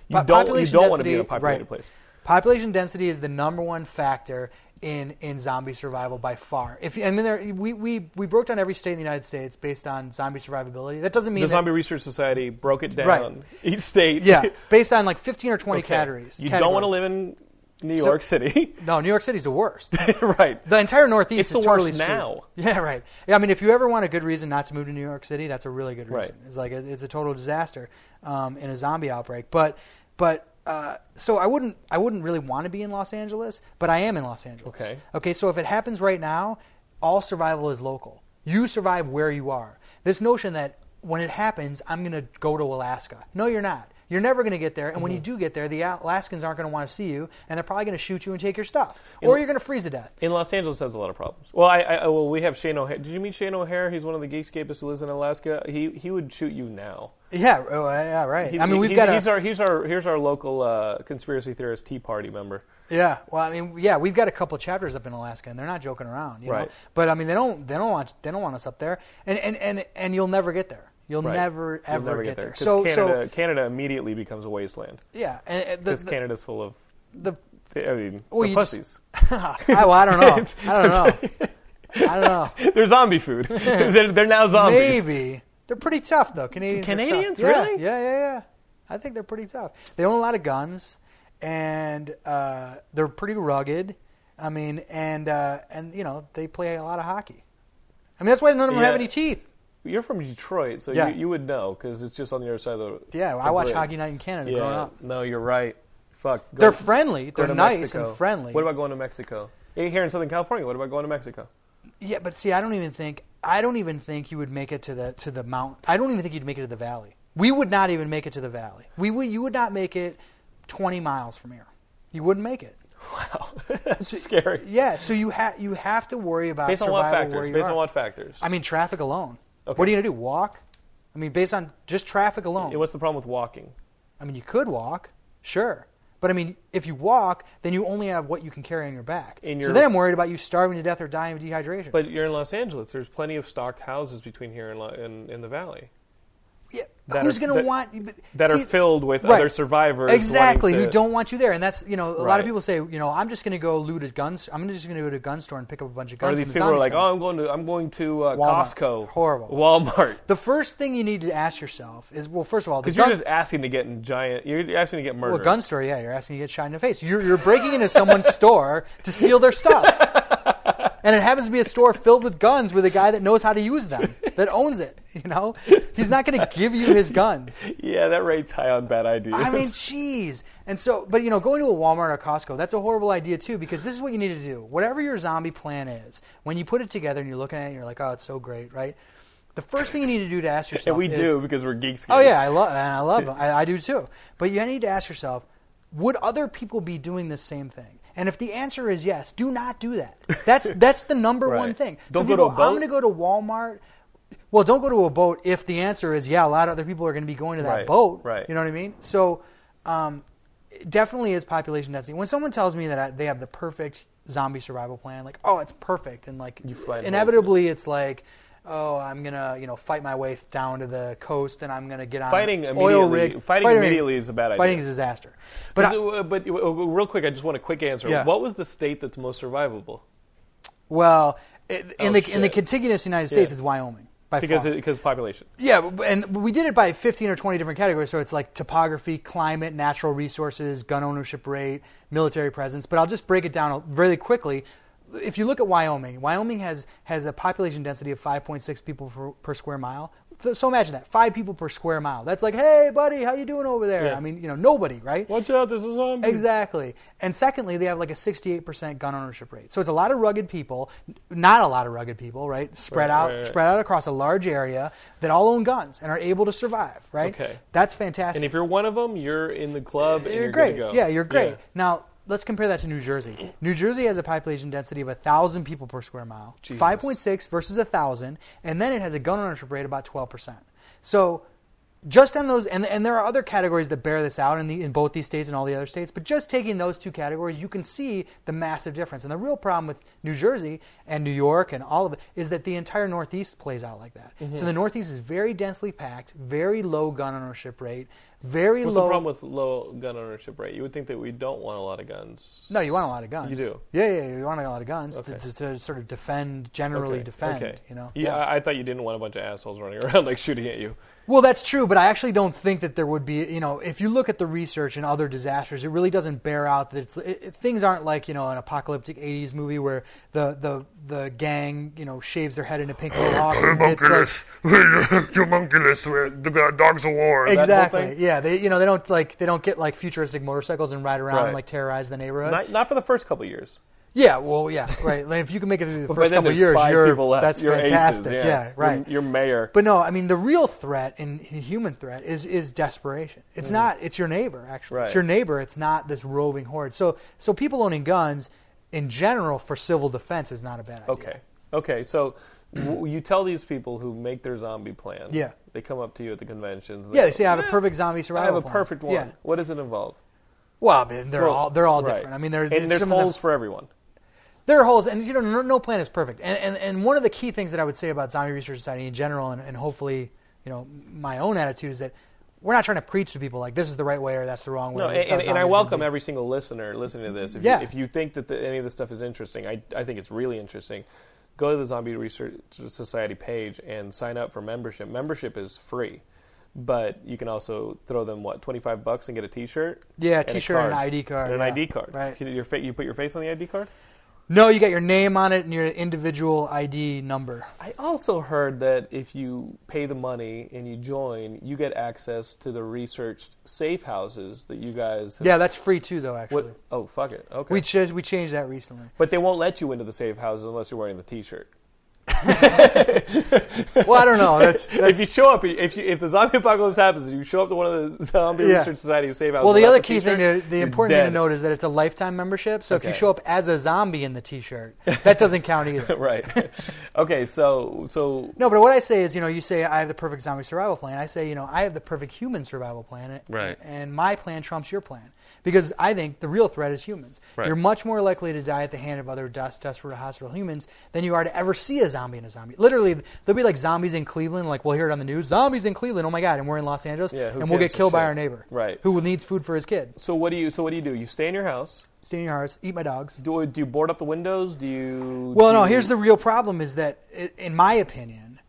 You Po- don't. You population don't want to be in a density- populated right. place. Population density is the number one factor in, in zombie survival by far. If you- I mean, there, we, we we broke down every state in the United States based on zombie survivability. That doesn't mean The that, Zombie Research Society broke it down. Right. Each state. yeah, based on like fifteen or twenty Okay. categories. You don't want to live in New So- York City. No, New York City's the worst. right. The entire Northeast It's is the totally worst screwed. now. Yeah, right. Yeah, I mean, if you ever want a good reason not to move to New York City, that's a really good Right. reason. It's like a, it's a total disaster um, in a zombie outbreak. But but uh, so I wouldn't I wouldn't really want to be in Los Angeles, but I am in Los Angeles. Okay. Okay. So if it happens right now, all survival is local. You survive where you are. This notion that when it happens, I'm going to go to Alaska. No, you're not. You're never going to get there, and when you Mm-hmm. do get there, the Alaskans aren't going to want to see you, and they're probably going to shoot you and take your stuff, or you're going to freeze to death. In Los Angeles has a lot of problems. Well, I, I well we have Shane O'Hare. Did you meet Shane O'Hare? He's one of the Geekscapists who lives in Alaska. He he would shoot you now. Yeah, oh, yeah, right. He- I mean, we've he's, got he's a, our he's our here's our local uh, conspiracy theorist Tea Party member. yeah. Well, I mean, yeah, we've got a couple chapters up in Alaska, and they're not joking around, you know. Right. But I mean, they don't they don't want they don't want us up there, and and and, and you'll never get there. You'll Right. never You'll ever never get, there. 'Cause So Canada Canada immediately becomes a wasteland yeah, because Canada's full of the I mean Well, they're you just- pussies. I, well, I don't know. I don't know. I don't know. they're zombie food. they're, they're now zombies. Maybe they're pretty tough though. Canadians. Canadians? Yeah, Really? Yeah, yeah, yeah. I think they're pretty tough. They own a lot of guns, and uh, they're pretty rugged. I mean, and uh, and you know they play a lot of hockey. I mean, that's why none of them Yeah. have any teeth. You're from Detroit, so Yeah. you, you would know because it's just on the other side of the. Yeah, the I watched bridge. Hockey Night in Canada Yeah, growing up. no, you're right. Fuck. Go- They're friendly. They're nice Mexico. and friendly. What about going to Mexico? Here in Southern California, what about going to Mexico? Yeah, but see, I don't even think I don't even think you would make it to the to the mount. I don't even think you'd make it to the valley. We would not even make it to the valley. We would you would not make it 20 miles from here. You wouldn't make it. Wow, that's scary. Yeah, so you have you have to worry about Based on what factors? Based on what factors? I mean, traffic alone. Okay. What are you gonna do? Walk? I mean, based on just traffic alone. What's the problem with walking? I mean, you could walk, sure, but I mean, if you walk, then you only have what you can carry on your back. In so then I'm worried about you starving to death or dying of dehydration. But you're in Los Angeles. There's plenty of stocked houses between here and, and, and the valley. That who's going to want that are filled with right. other survivors Exactly, who don't want you there, and that's you know a lot of people say you know I'm just going to go loot a gun. I'm just going to go to a gun store and pick up a bunch of guns. Or these people are like, coming." oh, I'm going to I'm going to uh, Costco, Horrible. Walmart, The first thing you need to ask yourself is well, first of all, because you're just asking to get in giant. You're asking to get murdered. well, gun store, yeah, you're asking to get shot in the face. You're, you're breaking into someone's store to steal their stuff, and it happens to be a store filled with guns with a guy that knows how to use them, that owns it. You know, he's not going to give you his guns. Yeah, that rate's high on bad ideas. I mean, jeez. And so, but you know, going to a Walmart or Costco, that's a horrible idea too, because this is what you need to do. Whatever your zombie plan is, when you put it together and you're looking at it and you're like, oh, it's so great, right? The first thing you need to do to ask yourself and we is, do because we're geeks. Oh yeah, I love and I love. I, I do too. But you need to ask yourself, would other people be doing the same thing? And if the answer is yes, do not do that. That's that's the number Right. one thing. Don't so go to a boat? I'm going to go to Walmart. Well, don't go to a boat if the answer is yeah. A lot of other people are going to be going to that Right, boat. right. You know what I mean? So, um, it definitely is population density. When someone tells me that I, they have the perfect zombie survival plan, like oh, it's perfect, and like You find holes in it. inevitably it's like. Oh, I'm gonna, you know, fight my way down to the coast, and I'm gonna get on Fighting oil rig. fighting immediately is a bad idea. Fighting is a disaster. But I, uh, but uh, real quick, I just want a quick answer. Yeah. What was the state that's most survivable? well, in Oh, the in the contiguous United States Yeah. is Wyoming Because it, because population. Yeah, and we did it by 15 or 20 different categories. So it's like topography, climate, natural resources, gun ownership rate, military presence. But I'll just break it down really quickly. If you look at Wyoming, Wyoming has, has a population density of 5.6 people per, per square mile. So imagine that, five people per square mile. That's like, hey, buddy, how you doing over there? Yeah. I mean, you know, nobody, right? Watch out! There's a zombie. Exactly. And secondly, they have like a 68% gun ownership rate. So it's a lot of rugged people, not a lot of rugged people, right? Spread Right, out right, right. spread out across a large area that all own guns and are able to survive, right? Okay. That's fantastic. And if you're one of them, you're in the club. Eh, and you're you're great. To go. Yeah, you're great. Yeah. Now, let's compare that to New Jersey. New Jersey has a population density of 1,000 people per square mile, 5.6 versus 1,000, and then it has a gun ownership rate of about 12%. So just on those, and, and there are other categories that bear this out in, the, in both these states and all the other states, but just taking those two categories, you can see the massive difference. And the real problem with New Jersey and New York and all of it is that the entire Northeast plays out like that. Mm-hmm. So the Northeast is very densely packed, very low gun ownership rate, very What's low. the problem with low gun ownership rate? You would think that we don't want a lot of guns. No, you want a lot of guns. You do? Yeah, yeah, you want a lot of guns Okay. to, to, sort of defend, generally Okay, defend. Okay. You know. Yeah, I, I thought you didn't want a bunch of assholes running around like shooting at you. Well, that's true, but I actually don't think that there would be. You know, if you look at the research and other disasters, it really doesn't bear out that it's it, it- things aren't like you know an apocalyptic '80s movie where the the the gang you know shaves their head into pink mohawks and it's like Humungus, where the dogs of war. exactly yeah they you know they don't like they don't get like futuristic motorcycles and ride around Right. and like terrorize the neighborhood. Not, not for the first couple of years. Yeah, well, yeah, right. Like, if you can make it through the But first couple of years, you're that's You're aces, fantastic. yeah. yeah, You're- right. you're mayor. But no, I mean the real threat and human threat is is desperation. It's not. It's your neighbor actually. Mm. Right. It's your neighbor. It's not this roving horde. So so people owning guns in general for civil defense is not a bad idea. Okay. Okay. So you tell these people who make their zombie plan. Yeah. They come up to you at the convention. Yeah, they say I have a "Eh, perfect zombie survival." I have a plan." perfect one. Yeah. What does it involve? Well, I mean, they're Well, all they're all right. different. I mean, there- and there's holes for everyone. There are holes, and you know, no, no plan is perfect. And, and and one of the key things that I would say about Zombie Research Society in general, and, and hopefully, you know, my own attitude is that we're not trying to preach to people like this is the right way or that's the wrong way. No, and, and, and I welcome every single listener listening to this. If, Yeah. you, if you think that the, any of this stuff is interesting, I, I think it's really interesting. Go to the Zombie Research Society page and sign up for membership. Membership is free, but you can also throw them what twenty five bucks and get a T-shirt. Yeah, and a T-shirt and an. ID card, And an yeah. ID card. Right. You, your fa- you put your face on the ID card. No, you got your name on it and your individual ID number. I also heard that if you pay the money and you join, you get access to the researched safe houses that you guys. Have, Yeah, that's free too, though. Actually, What? Oh, fuck it. Okay. we ch- we changed that recently. But they won't let you into the safe houses unless you're wearing the T-shirt. Well, I don't know. That's, if you show up, if you, if the zombie apocalypse happens, and you show up to one of the zombie Yeah. research society safe houses. well. The other key thing, to, the important thing to note is that it's a lifetime membership. So if you show up as a zombie in the T-shirt, that doesn't count either. right? okay, so so No, but what I say is, you know, you say I have the perfect zombie survival plan. I say, you know, I have the perfect human survival plan, Right. And my plan trumps your plan. Because I think the real threat is humans. Right. You're much more likely to die at the hand of other des- desperate hospital humans than you are to ever see a zombie in a zombie. Literally, there'll be like zombies in Cleveland, like we'll hear it on the news, zombies in Cleveland. Oh my god! And we're in Los Angeles, Yeah, and we'll get killed by our neighbor, Right. Who needs food for his kid. So what do you? So what do you do? You stay in your house. Stay in your house, eat my dogs. Do, do you board up the windows? Do you? Well, do no. Here's the real problem: is that, in my opinion,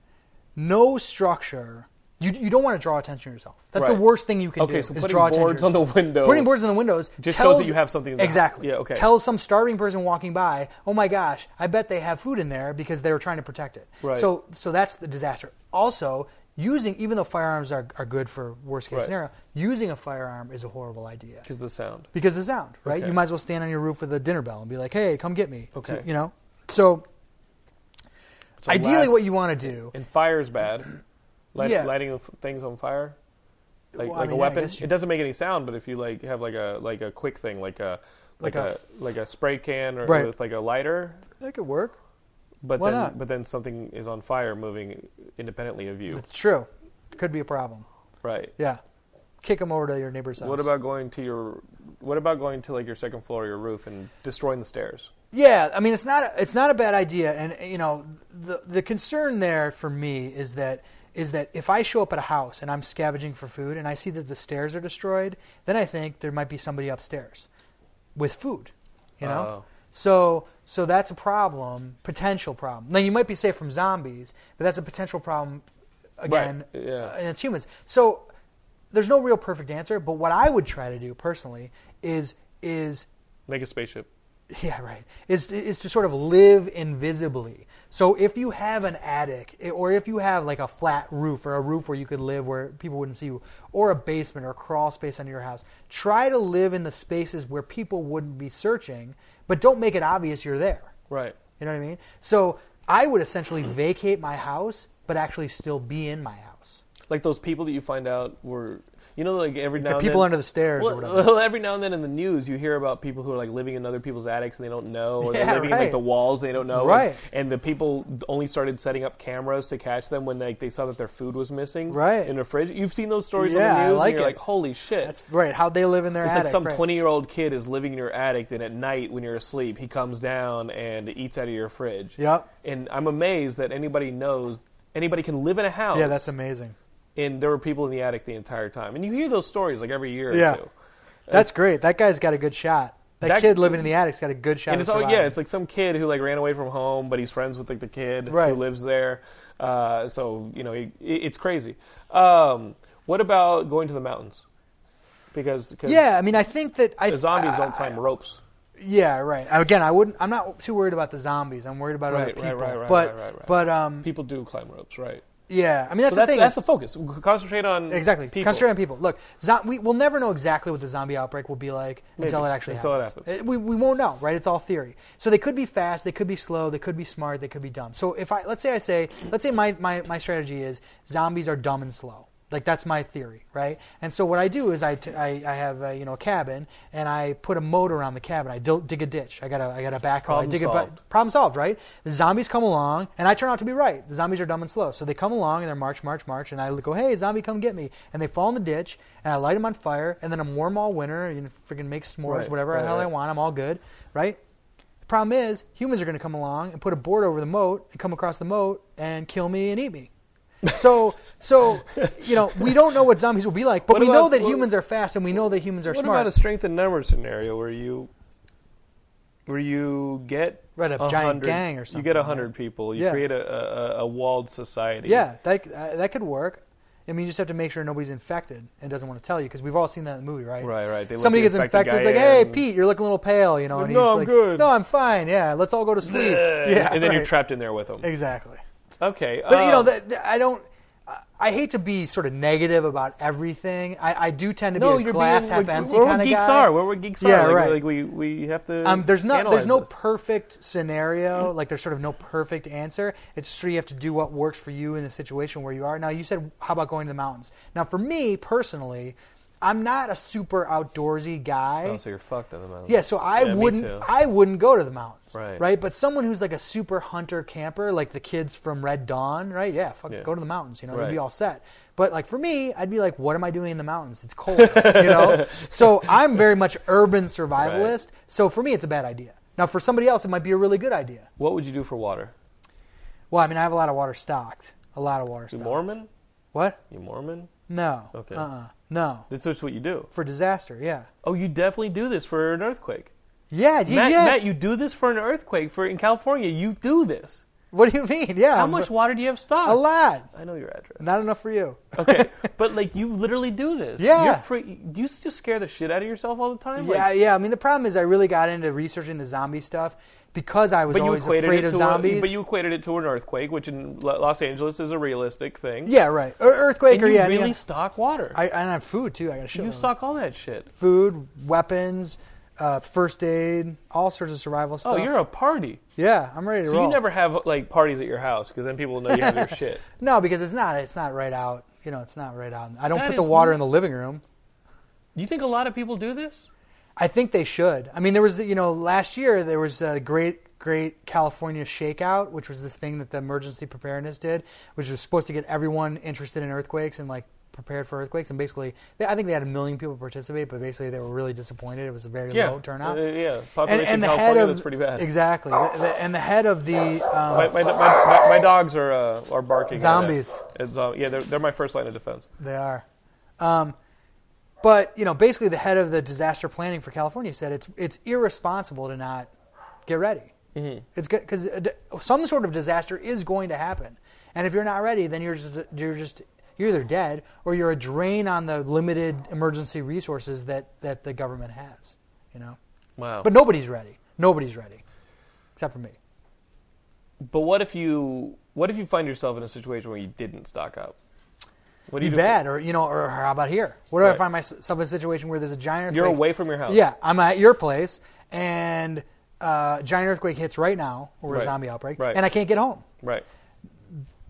no structure. You, you don't want to draw attention to yourself. That's the worst thing you can Okay, do. so is putting draw boards on the window Putting boards on the windows just shows tells, that you have something in the house. exactly. Yeah, okay. Tells some starving person walking by, "Oh my gosh, I bet they have food in there because they were trying to protect it." Right. So so that's the disaster. Also, using even though firearms are, are good for worst case Right. scenario, using a firearm is a horrible idea because of the sound. because of the sound, right? Okay. You might as well stand on your roof with a dinner bell and be like, "Hey, come get me." Okay. So, you know. So, So ideally, last- what you want to do, And fire's bad. Light, Yeah. Lighting things on fire. Like, Well, I like mean, a weapon. you- It doesn't make any sound, but if you like have like a like a quick thing, like a like, Like a a, like a spray can or Right. with like a lighter, that could work. but Why then not? but then something is on fire, moving independently of you. It's true. It could be a problem. Right. Yeah. Kick them over to your neighbor's house. What about going to your? What about going to like your second floor or your roof and destroying the stairs? Yeah, I mean it's not a, it's not a bad idea, and you know the the concern there for me is that is that if I show up at a house and I'm scavenging for food and I see that the stairs are destroyed, then I think there might be somebody upstairs with food, you know. Oh. So so that's a problem, potential problem. Now you might be safe from zombies, but that's a potential problem again, Right, yeah. Uh, and it's humans. So there's no real perfect answer, but what I would try to do personally is is Make a spaceship. yeah, right. Is is to sort of live invisibly. So if you have an attic, eh, or if you have like a flat roof, or a roof where you could live where people wouldn't see you, or a basement or a crawl space under your house, try to live in the spaces where people wouldn't be searching, but don't make it obvious you're there. Right. You know what I mean? So I would essentially vacate my house, but actually still be in my house. Like those people that you find out were, you know, like every now the people then, under the stairs or Well, whatever. well, every now and then in the news, you hear about people who are like living in other people's attics and they don't know, or Yeah, they're living in like the walls they don't know, Right. And, and the people only started setting up cameras to catch them when like they saw that their food was missing, Right. in the fridge. You've seen those stories Yeah, on the news, like and you're it. like, holy shit. That's right. How they live in their it's attic. like some right. twenty-year-old kid is living in your attic. and at night, when you're asleep, he comes down and eats out of your fridge. Yep. And I'm amazed that anybody knows anybody can live in a house. Yeah, that's amazing. And there were people in the attic the entire time. And you hear those stories like every year Yeah. or two. That's great. That guy's got a good shot. That, That- kid living in the attic's got a good shot. And it's all yeah, it's like some kid who like ran away from home, but he's friends with like the kid Right. who lives there. Uh, so you know, it- it's crazy. Um, what about going to the mountains? Because, yeah. I mean, I think that I the zombies I- don't climb ropes. Yeah, right. Again, I wouldn't. I'm not too worried about the zombies. I'm worried about other Right, people. right, right, right, but right, right, right. but um, People do climb ropes, right? Yeah. I mean, that's so the that's, thing. that's the focus. Concentrate on Exactly. People. Concentrate on people. Look, zo- we, we'll never know exactly what the zombie outbreak will be like until it actually Until it happens. happens. Uh, we, we won't know, right? It's all theory. So they could be fast, they could be slow, they could be smart, they could be dumb. So if I let's say I say let's say my, my, my strategy is zombies are dumb and slow. Like that's my theory, right? And so what I do is I, t- I, I have a, you know a cabin and I put a moat around the cabin. I dig a ditch. I got a I got a backhoe. I Problem dig a solved. problem solved, right? The zombies come along, and I turn out to be right. The zombies are dumb and slow. So they come along and they're march, march, march, and I go, hey, zombie, come get me. And they fall in the ditch, and I light them on fire, and then I'm warm all winter, and freaking make s'mores, Right, whatever right, the hell I want. I'm all good, right? The problem is, humans are going to come along and put a board over the moat and come across the moat and kill me and eat me. So, so you know, we don't know what zombies will be like, but What we know that what- humans are fast and we know that humans are What smart. about a strength in numbers scenario where you where you get Right, a giant 100 gang or something? You get right? hundred people. You Yeah. create a, a, a walled society. Yeah, that uh, that could work. I mean, you just have to make sure nobody's infected and doesn't want to tell you because we've all seen that in the movie, right? Right, right. They Somebody gets infected. It's like, hey. Pete, you're looking a little pale, you know. And No, he's I'm like, good. No, I'm fine. Yeah, let's all go to sleep. yeah, and then you're trapped in there with them. Exactly. Okay, But you know, um, that, that- I don't. I- hate to be sort of negative about everything. I, I do tend to no, be a glass being, half like, empty kind of geeks guy. are, where what geeks Yeah, are. Like, right. like we we have to. Um, there's not there's no this. perfect scenario. Like there's sort of no perfect answer. It's just sort of you have to do what works for you in the situation where you are. Now you said how about going to the mountains? Now for me personally, I'm not a super outdoorsy guy. Oh, so you're fucked in the mountains. Yeah, so I Yeah, wouldn't. I wouldn't go to the mountains. Right. Right. But someone who's like a super hunter camper, like the kids from Red Dawn, right? Yeah, fuck Yeah. go to the mountains, you know, they'd be all set. But like for me, I'd be like, what am I doing in the mountains? It's cold, you know? So I'm very much urban survivalist. So for me it's a bad idea. Now for somebody else it might be a really good idea. What would you do for water? Well, I mean I have a lot of water stocked. A lot of water You stocked. Mormon? What? You Mormon? No. Okay. Uh-uh. No. That's just what you do. For disaster, yeah. Oh, you definitely do this for an earthquake. Yeah, you, Matt, yeah. Matt, you do this for an earthquake. For in California, you do this. what do you mean? Yeah. How much water do you have stocked? A lot. I know your address. Not enough for you. Okay, but like you literally do this. Yeah. You're free. Do you just scare the shit out of yourself all the time? Yeah, Like, yeah. I mean, the problem is I really got into researching the zombie stuff because I was but always afraid of zombies. A, but you equated it to an earthquake, which in Los Angeles is a realistic thing. yeah, right. Ear- Earthquake And or you yeah, really yeah. stock water. I, and I have food too. I got to show you stock all that shit. food, weapons, uh, first aid, all sorts of survival stuff. Oh, you're a party. yeah. I'm ready to So roll. you never have like parties at your house because then people will know you have your shit. no, because it's not. It's not right out. You know, it's not right out. I don't That put the water not- in the living room. Do You think a lot of people do this? I think they should. I mean, there was, you know, last year there was a great, great California shakeout, which was this thing that the emergency preparedness did, which was supposed to get everyone interested in earthquakes and like prepared for earthquakes. And basically, they, I think they had a million people participate, but basically they were really disappointed. It was a very low turnout. Uh, yeah, and, population and the California, head of that's pretty bad. exactly, The- the- and the head of the um, My, my, my, my, dogs are uh, are barking. at Zombies. uh, yeah, they're, they're my first line of defense. They are. Um, but you know, basically, the head of the disaster planning for California said it's it's irresponsible to not get ready. Mm-hmm. It's good because some sort of disaster is going to happen, and if you're not ready, then you're just you're just you're either dead or you're a drain on the limited emergency resources that that the government has. You know, Wow. but nobody's ready. Nobody's ready, except for me. But what if you what if you find yourself in a situation where you didn't stock up? What do Be you do? bad, or you know, or how about here? What if Right. I find myself in a situation where there's a giant earthquake? You're away from your house. Yeah, I'm at your place, and uh, giant earthquake hits right now, or Right. a zombie outbreak, Right. and I can't get home. Right.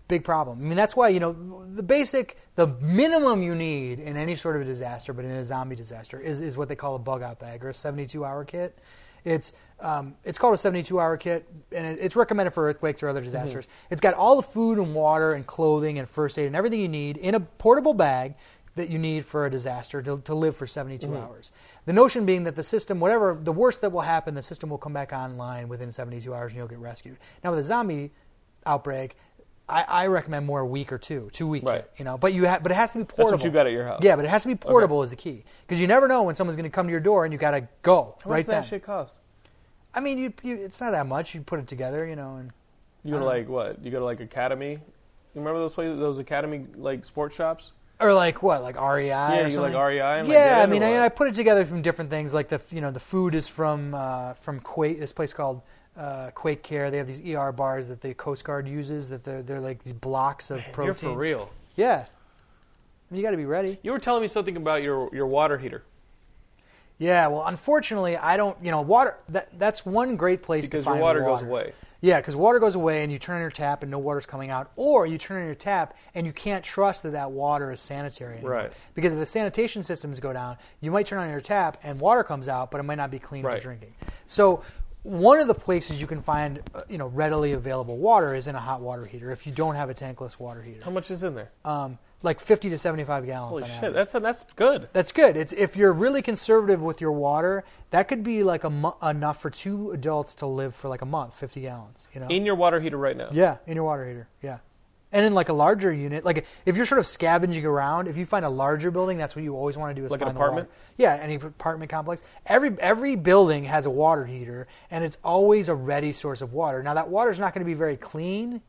Big problem. I mean, that's why you know the basic, the minimum you need in any sort of a disaster, but in a zombie disaster, is is what they call a bug out bag or a 72 hour kit. It's um, it's called a 72 hour kit, and it, it's recommended for earthquakes or other disasters. It's got all the food and water and clothing and first aid and everything you need in a portable bag that you need for a disaster to, to live for 72 hours. The notion being that the system, whatever the worst that will happen, the system will come back online within 72 hours and you'll get rescued. Now with a zombie outbreak, I, I recommend more a week or two, two weeks. Right. you know. But you ha- but it has to be portable. That's what you got at your house. Yeah, but it has to be portable is the key because you never know when someone's going to come to your door and you got to go How right much does then. that shit cost? I mean, you, you, it's not that much. You put it together, you know, and You go to like what? You go to like Academy. You remember those places, those Academy like sports shops? or like what, like REI? Yeah, you like? REI and, yeah, get I mean, I. I put it together from different things. Like the you know the food is from uh, from Quake. This place called uh, Quake Care. They have these ER bars that the Coast Guard uses. That they're they're like these blocks of protein. You're for real. Yeah, you got to be ready. You were telling me something about your your water heater Yeah, well, unfortunately, I don't. You know, water. That that's one great place because to your find water, goes away. Yeah, because water goes away and you turn on your tap and no water's coming out, or you turn on your tap and you can't trust that that water is sanitary anymore. Right. Because if the sanitation systems go down, you might turn on your tap and water comes out, but it might not be clean Right. for drinking. So one of the places you can find, uh, you know, readily available water is in a hot water heater. If you don't have a tankless water heater. How much is in there? um, like 50 to 75 gallons. Holy on shit, average. that's that's good. That's good. It's if you're really conservative with your water, that could be like a mo- enough for two adults to live for like a month, 50 gallons. You know. In your water heater right now. yeah, in your water heater. Yeah. And in like a larger unit, like if you're sort of scavenging around, if you find a larger building, that's what you always want to do is Like an find the water. apartment? Yeah, any apartment complex. Every every building has a water heater, and it's always a ready source of water. Now that water is not going to be very clean,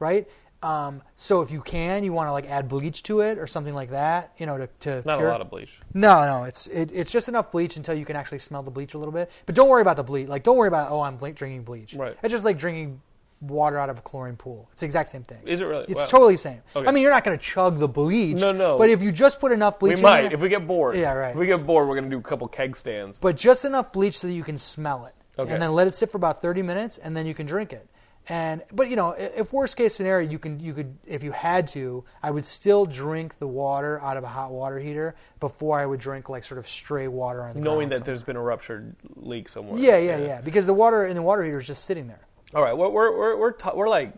right? Um, so if you can, you want to like add bleach to it or something like that, you know, to, to Not pure- a lot of bleach. no, no, it's it, it's just enough bleach until you can actually smell the bleach a little bit. But don't worry about the bleach. Like, don't worry about oh, I'm drinking bleach. Right. It's just like drinking water out of a chlorine pool. It's the exact same thing. Is it really? It's Wow. totally the same. Okay. I mean, you're not going to chug the bleach. No, no. But if you just put enough bleach, We in might there- if we get bored. Yeah, right. If we get bored, we're gonna do a couple keg stands. but just enough bleach so that you can smell it, Okay. and then let it sit for about 30 minutes, and then you can drink it. And but you know, if worst case scenario, you can you could if you had to, I would still drink the water out of a hot water heater before I would drink like sort of stray water on the Knowing that somewhere. there's been a ruptured leak somewhere. yeah, yeah, yeah, because the water in the water heater is just sitting there. All right, we're we're we're we're, ta- we're like,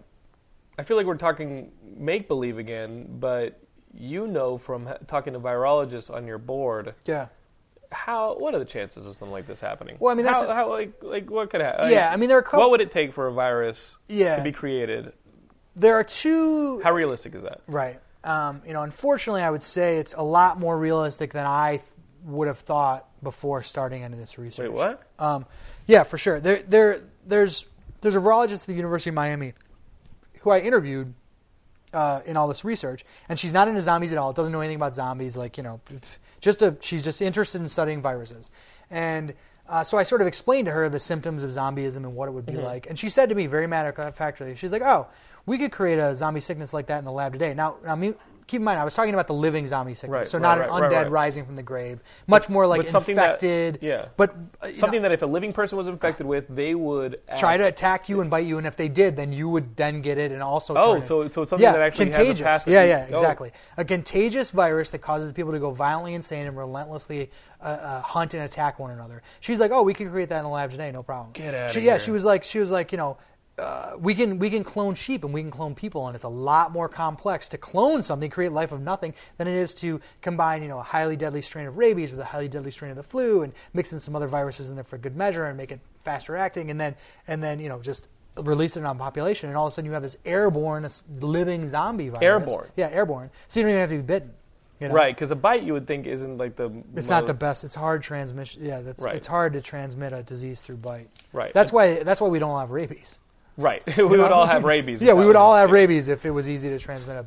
I feel like we're talking make believe again, but you know from ha- talking to virologists on your board, Yeah. how what are the chances of something like this happening? Well, I mean, that's how, a- how like like what could happen? Yeah, I mean, there are couple- what would it take for a virus Yeah. to be created? There are two How realistic is that? Right. Um, you know, unfortunately, I would say it's a lot more realistic than I would have thought before starting into this research. Wait, what? Um, yeah, for sure. There, there, there's there's a virologist at the University of Miami who I interviewed uh, in all this research, and she's not into zombies at all. Doesn't know anything about zombies. Like you know, just a she's just interested in studying viruses, and. Uh, so I sort of explained to her the symptoms of zombieism and what it would be like, and she said to me very matter of factly, she's like, "Oh, we could create a zombie sickness like that in the lab today." Now, now me, keep in mind, I was talking about the living zombie sickness, Right, so not right, an right, undead rising from the grave, much But- more like something that- infected. yeah. but uh, Something know, that if a living person was infected with, they would try to attack you and bite you, and if they did, then you would then get it and also. Oh, so- so it's something yeah, that actually contagious. has a Yeah, yeah, oh. exactly. A contagious virus that causes people to go violently insane and relentlessly uh, uh, hunt and attack one another. She's like, "Oh, we can create that in the lab today, no problem." Get outta she, Yeah, here. she was like, she was like, you know. Uh, we can we can clone sheep and we can clone people and it's a lot more complex to clone something create life of nothing than it is to combine you know a highly deadly strain of rabies with a highly deadly strain of the flu and mix in some other viruses in there for good measure and make it faster acting and then and then you know just release it on population and all of a sudden you have this airborne living zombie virus Airborne. yeah airborne so you don't even have to be bitten you know? right because a bite you would think isn't like the It's not the best. It's hard transmission. Yeah, that's Right. it's hard to transmit a disease through bite. Right. That's why that's why we don't have rabies. Right. we would all have rabies. Yeah, we would all have rabies if it was easy to transmit a.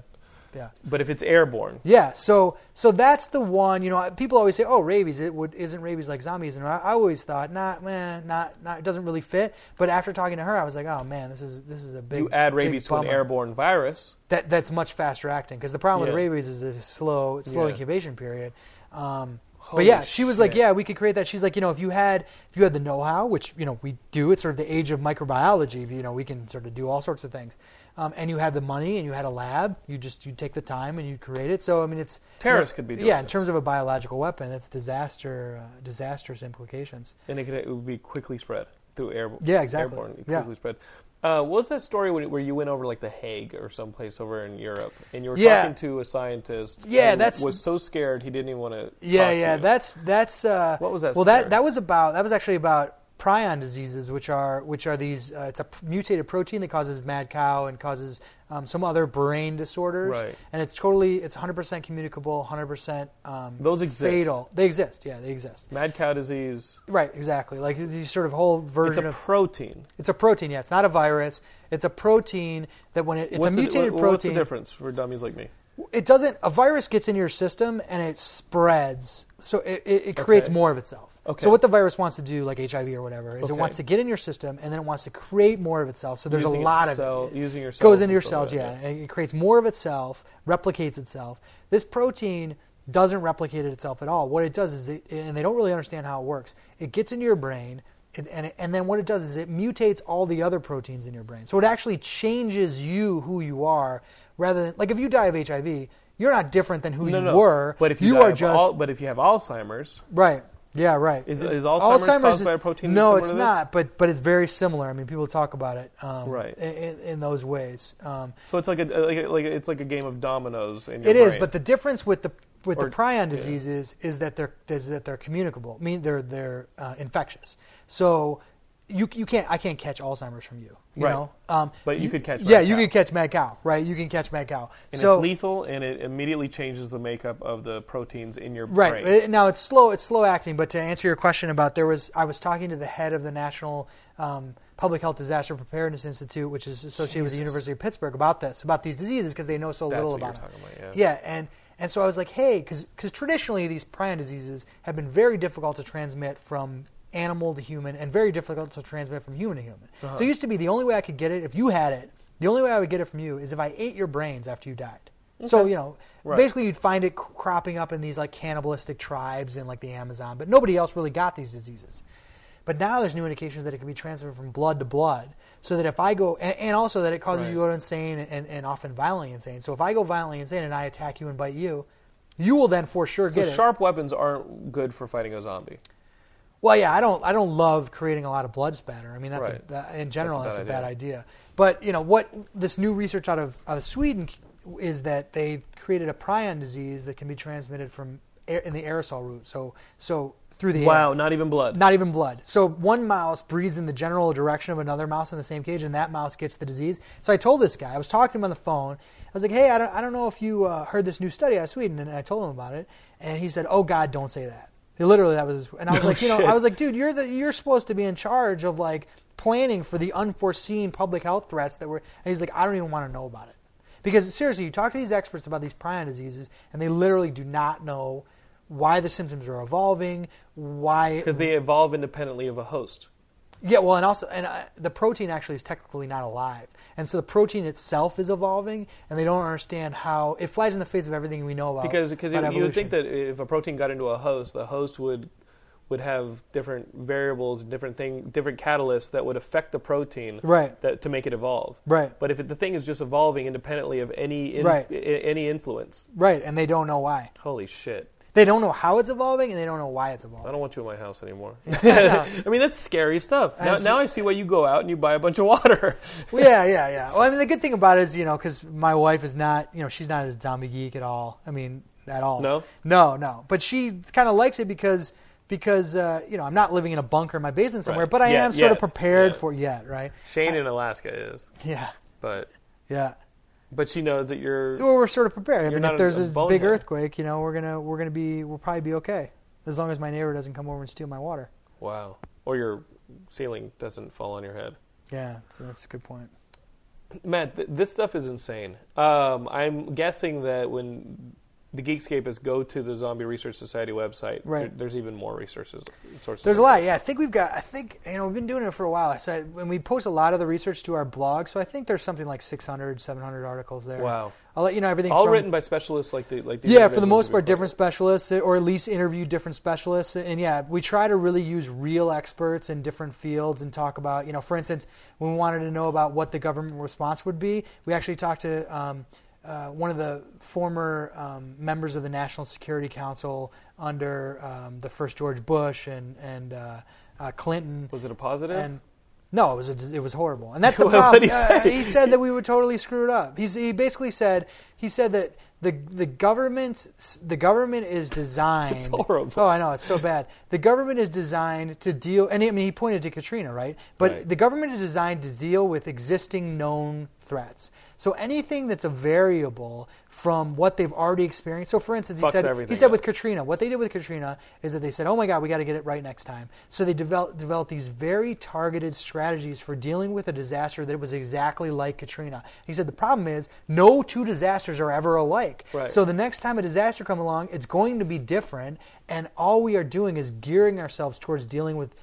Yeah. But if it's airborne, Yeah. So so that's the one. You know, people always say, "Oh, rabies. It would isn't rabies like zombies?" And I, I always thought, "Not, man, not, not. It doesn't really fit." But after talking to her, I was like, "Oh man, this is this is a big." you add rabies to an airborne virus. that that's much faster acting because the problem with rabies is the slow slow Yeah. incubation period. Um, Holy but yeah, she was like, yeah, we could create that. She's like, you know, if you had if you had the know-how, which you know we do, it's sort of the age of microbiology. You know, we can sort of do all sorts of things. Um, and you had the money and you had a lab, you just you take the time and you create it. So I mean, it's Terrorists could be doing yeah. In terms of a biological weapon, it's disaster uh, disastrous implications. and it, could, it would be quickly spread through air. Yeah, exactly. Airborne, Yeah. quickly spread. Uh, what was that story when, where you went over like the Hague or someplace over in Europe, and you were Yeah. talking to a scientist? Yeah, and that's- was so scared he didn't even want to. Yeah, yeah, To that's that's. Uh, What was that Well, that story? that was about that was actually about prion diseases, which are which are these. Uh, it's a mutated protein that causes mad cow and causes um, some other brain disorders. Right. And it's totally it's 100% communicable, 100% um, Those exist. fatal. They exist. Yeah, they exist. mad cow disease. Right, exactly. Like these sort of whole version. It's a of protein. it's a protein. Yeah, it's not a virus. It's a protein that when it, it's what's a the- mutated what- protein. What's the difference for dummies like me? it doesn't a virus gets into your system and it spreads so it, it, it creates Okay. more of itself Okay. so what the virus wants to do like hiv or whatever is Okay. it wants to get in your system and then it wants to create more of itself so there's Using a lot cell- of it using your goes into your cells yeah that, and it creates more of itself replicates itself this protein doesn't replicate it itself at all what it does is it, and they don't really understand how it works it gets into your brain it, and, it, and then what it does is it mutates all the other proteins in your brain. So it actually changes you who you are, rather than like if you die of HIV, you're not different than who No, you no. were. But if you, die are just al- but if you have Alzheimer's, right. Yeah, right. Is- is Alzheimer's caused by a protein No, it's not. But but it's very similar. I mean, people talk about it um, Right. in, in those ways. Um, so it's like a like, a, like a, it's like a game of dominoes. In your It is, brain. but the difference with the with Or- the prion yeah. diseases is that they're is that they're communicable. I mean, they're they're uh, infectious. So you you can't I can't catch Alzheimer's from you. You Right. know, um, But you could catch Yeah, mad you cow. could catch mad cow. Right, you can catch mad cow. and so it's lethal, and it immediately changes the makeup of the proteins in your Right brain. Now, it's slow. It's slow acting. But to answer your question about there was, I was talking to the head of the National um, Public Health Disaster Preparedness Institute, which is associated with the University of Pittsburgh, about this, about these diseases because they know so That's little about them. talking about, yeah. and and so I was like, hey, because traditionally these prion diseases have been very difficult to transmit from animal to human and very difficult to transmit from human to human. Uh-huh. So it used to be the only way I could get it if you had it. The only way I would get it from you is if I ate your brains after you died. So you know, Right. basically you'd find it cropping up in these like cannibalistic tribes in like the Amazon, but nobody else really got these diseases. But now there's new indications that it can be transferred from blood to blood. so that if I go, and, and also that it causes Right. you to go insane and, and often violently insane. So if I go violently insane and I attack you and bite you, you will then for sure So get it. sharp weapons aren't good for fighting a zombie. Well, yeah, I don't, I don't love creating a lot of blood spatter. I mean, that's Right. a, that, in general, That's that's a a, bad bad idea. But you know what? This new research out of out of Sweden is that they've created a prion disease that can be transmitted from air, in the aerosol route. So, so through the Wow, air. not even blood. Not even blood. So one mouse breathes in the general direction of another mouse in the same cage, and that mouse gets the disease. So I told this guy, I was talking to him on the phone. I was like, "Hey, I don't, I don't know if you uh, heard this new study out of Sweden," and I told him about it, and he said, "Oh God, don't say that." Literally, that was, and I was No like, you know, shit. I was like, dude, you're the, you're supposed to be in charge of like planning for the unforeseen public health threats that were. And he's like, I don't even want to know about it, because seriously, you talk to these experts about these prion diseases, and they literally do not know why the symptoms are evolving, why Because they evolve independently of a host. Yeah, well, and also, and uh, the protein actually is technically not alive, and so the protein itself is evolving, and they don't understand how it flies in the face of everything we know about. Because because about you would think that if a protein got into a host, the host would would have different variables, different thing, different catalysts that would affect the protein, Right. That to make it evolve, Right. But if it, the thing is just evolving independently of any in, Right. i- any influence, right, and they don't know why. holy shit! They don't know how it's evolving, and they don't know why it's evolving. I don't want you in my house anymore. I mean, that's scary stuff. Now, now I see why you go out and you buy a bunch of water. Well, yeah, yeah, yeah. Well, I mean, the good thing about it is, you know, because my wife is not, you know, she's not a zombie geek at all. I mean, at all. No? no, no. But she kind of likes it because, because uh, you know, I'm not living in a bunker in my basement somewhere, Right. but I Yet, am sort of prepared yeah. for yet, right? Shane in Alaska is, Yeah, but yeah. But she knows that you're. Well, we're sort of prepared. I mean, if there's a a, big earthquake, you know, we're gonna we're gonna be we'll probably be okay as long as my neighbor doesn't come over and steal my water. Wow. Or your ceiling doesn't fall on your head. Yeah, so that's a good point. Matt, th- this stuff is insane. Um, I'm guessing that when the Geekscape is go to the Zombie Research Society website, Right. there- there's even more resources. Sources There's a lot. Yeah, I think we've got. I think you know we've been doing it for a while. So I, when we post a lot of the research to our blog, so I think there's something like 600, 700 articles there. Wow. I'll let you know everything. All from, written by specialists like the like. these Yeah, for the most part, different specialists, or at least interview different specialists. And yeah, we try to really use real experts in different fields and talk about, you know, for instance, when we wanted to know about what the government response would be, we actually talked to um, uh, one of the former um, members of the National Security Council under um, the first George Bush and and uh, uh, Clinton. Was it a positive? And no, it was a, it was horrible, and that's the problem. he Uh, he said that we would totally screw it up. He's, he basically said he said that the the government the government is designed. It's horrible. Oh, I know it's so bad. The government is designed to deal, and I mean he pointed to Katrina, right? But Right. the government is designed to deal with existing known threats. So anything that's a variable from what they've already experienced. So, for instance, he Fucks said he said up. with Katrina, what they did with Katrina is that they said, "Oh my God, we got to get it right next time." So they developed developed these very targeted strategies for dealing with a disaster that was exactly like Katrina. He said the problem is no two disasters are ever alike. Right. So the next time a disaster comes along, it's going to be different, and all we are doing is gearing ourselves towards dealing with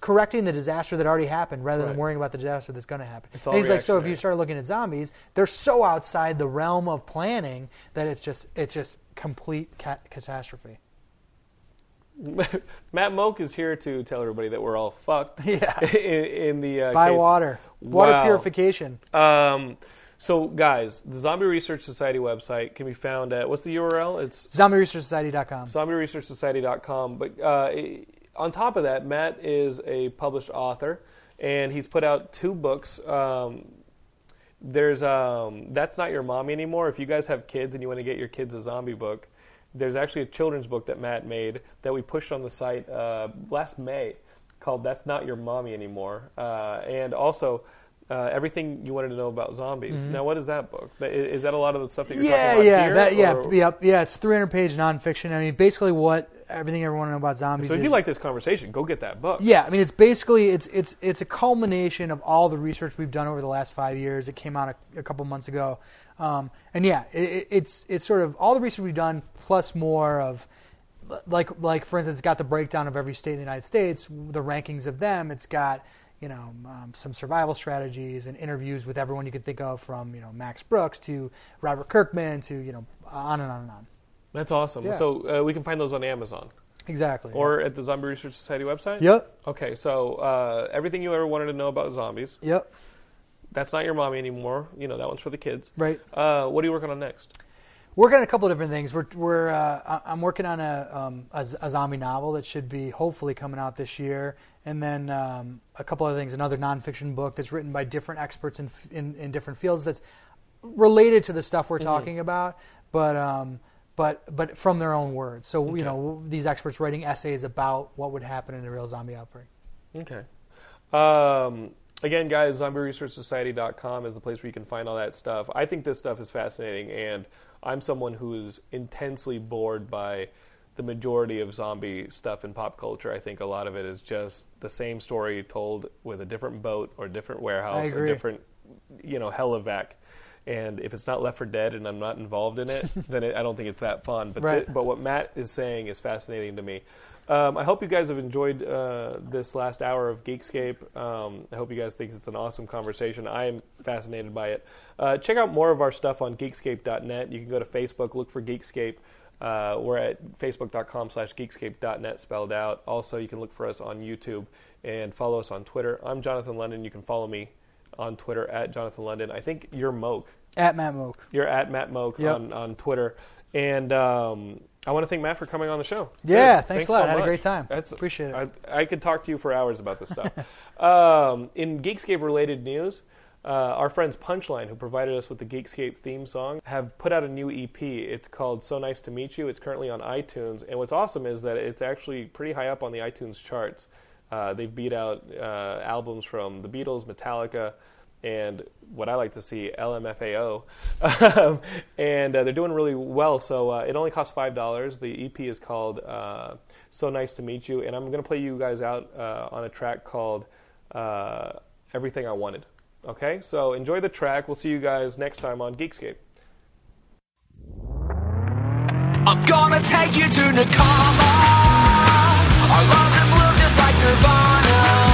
correcting the disaster that already happened rather Right. than worrying about the disaster that's going to happen. It's and he's like, so if you start looking at zombies, they're so outside the realm of planning that it's just it's just complete ca- catastrophe. Matt Mogk is here to tell everybody that we're all fucked. Yeah. in, in the uh, Buy case- water, water Wow. purification. Um, so, guys, the Zombie Research Society website can be found at what's the URL? It's ZombieResearchSociety.com. zombieresearchsociety.com. But uh, on top of that, Matt is a published author, and he's put out two books. Um, there's um, That's Not Your Mommy Anymore. If you guys have kids and you want to get your kids a zombie book, there's actually a children's book that Matt made that we pushed on the site uh, last May called That's Not Your Mommy Anymore. Uh, and also, uh, everything you wanted to know about zombies. Now, what is that book? Is that a lot of the stuff that you're Mm-hmm. Yeah, talking about yeah, here? that, yeah, or- yep, yeah. It's 300 page nonfiction. I mean, basically, what everything you ever want to know about zombies. So if is, you like this conversation, go get that book. Yeah, I mean, it's basically it's it's it's a culmination of all the research we've done over the last five years. It came out a, a couple months ago, um, and yeah, it- it's it's sort of all the research we've done plus more of like like for instance, it's got the breakdown of every state in the United States, the rankings of them. It's got you know um, some survival strategies and interviews with everyone you could think of, from you know Max Brooks to Robert Kirkman to you know on and on and on. That's awesome. Yeah. So uh, we can find those on Amazon Exactly. or at the Zombie Research Society website. yep, Okay, so uh, everything you ever wanted to know about zombies. yep. That's not your mommy anymore. You know that one's for the kids. Right. Uh, what are you working on next? Working on a couple of different things. We're, we're uh, I'm working on a, um, a, a zombie novel that should be hopefully coming out this year, and then um, a couple of things. Another nonfiction book that's written by different experts in, in in different fields that's related to the stuff we're talking about, but um, but but from their own words. So you know these experts writing essays about what would happen in a real zombie outbreak. Okay. Um, again, guys, zombieresearchsociety.com is the place where you can find all that stuff. I think this stuff is fascinating, and I'm someone who is intensely bored by the majority of zombie stuff in pop culture. I think a lot of it is just the same story told with a different boat or a different warehouse or agree. different, you know, helivac. And if it's not Left 4 Dead and I'm not involved in it, then it, I don't think it's that fun. But Right. thi- but what Matt is saying is fascinating to me. Um, I hope you guys have enjoyed uh, this last hour of Geekscape. Um, I hope you guys think it's an awesome conversation. I am fascinated by it. Uh, check out more of our stuff on geekscape.net. You can go to Facebook, look for Geekscape. Uh, we're at facebook.com slash geekscape.net spelled out. Also, you can look for us on YouTube and follow us on Twitter. I'm Jonathan London. You can follow me on Twitter at Jonathan London. I think you're Mogk. At Matt Mogk. You're at Matt Mogk Yep. on, on Twitter. And um, I want to thank Matt for coming on the show. Yeah, Good. thanks a lot. so Had a great time. That's, Appreciate it. I, I could talk to you for hours about this stuff. um, in Geekscape related news, uh, our friends Punchline, who provided us with the Geekscape theme song, have put out a new EP. It's called So Nice to Meet You. It's currently on iTunes. And what's awesome is that it's actually pretty high up on the iTunes charts. Uh, they've beat out uh, albums from the Beatles, Metallica, and what I like to see, LMFAO. Um, and uh, they're doing really well. So uh, it only costs $5. The EP is called uh, So Nice to Meet You. And I'm going to play you guys out on a track called Everything I Wanted. Okay? So enjoy the track. We'll see you guys next time on Geekscape. I'm gonna take you to Nakama. Our love's in just like Nirvana.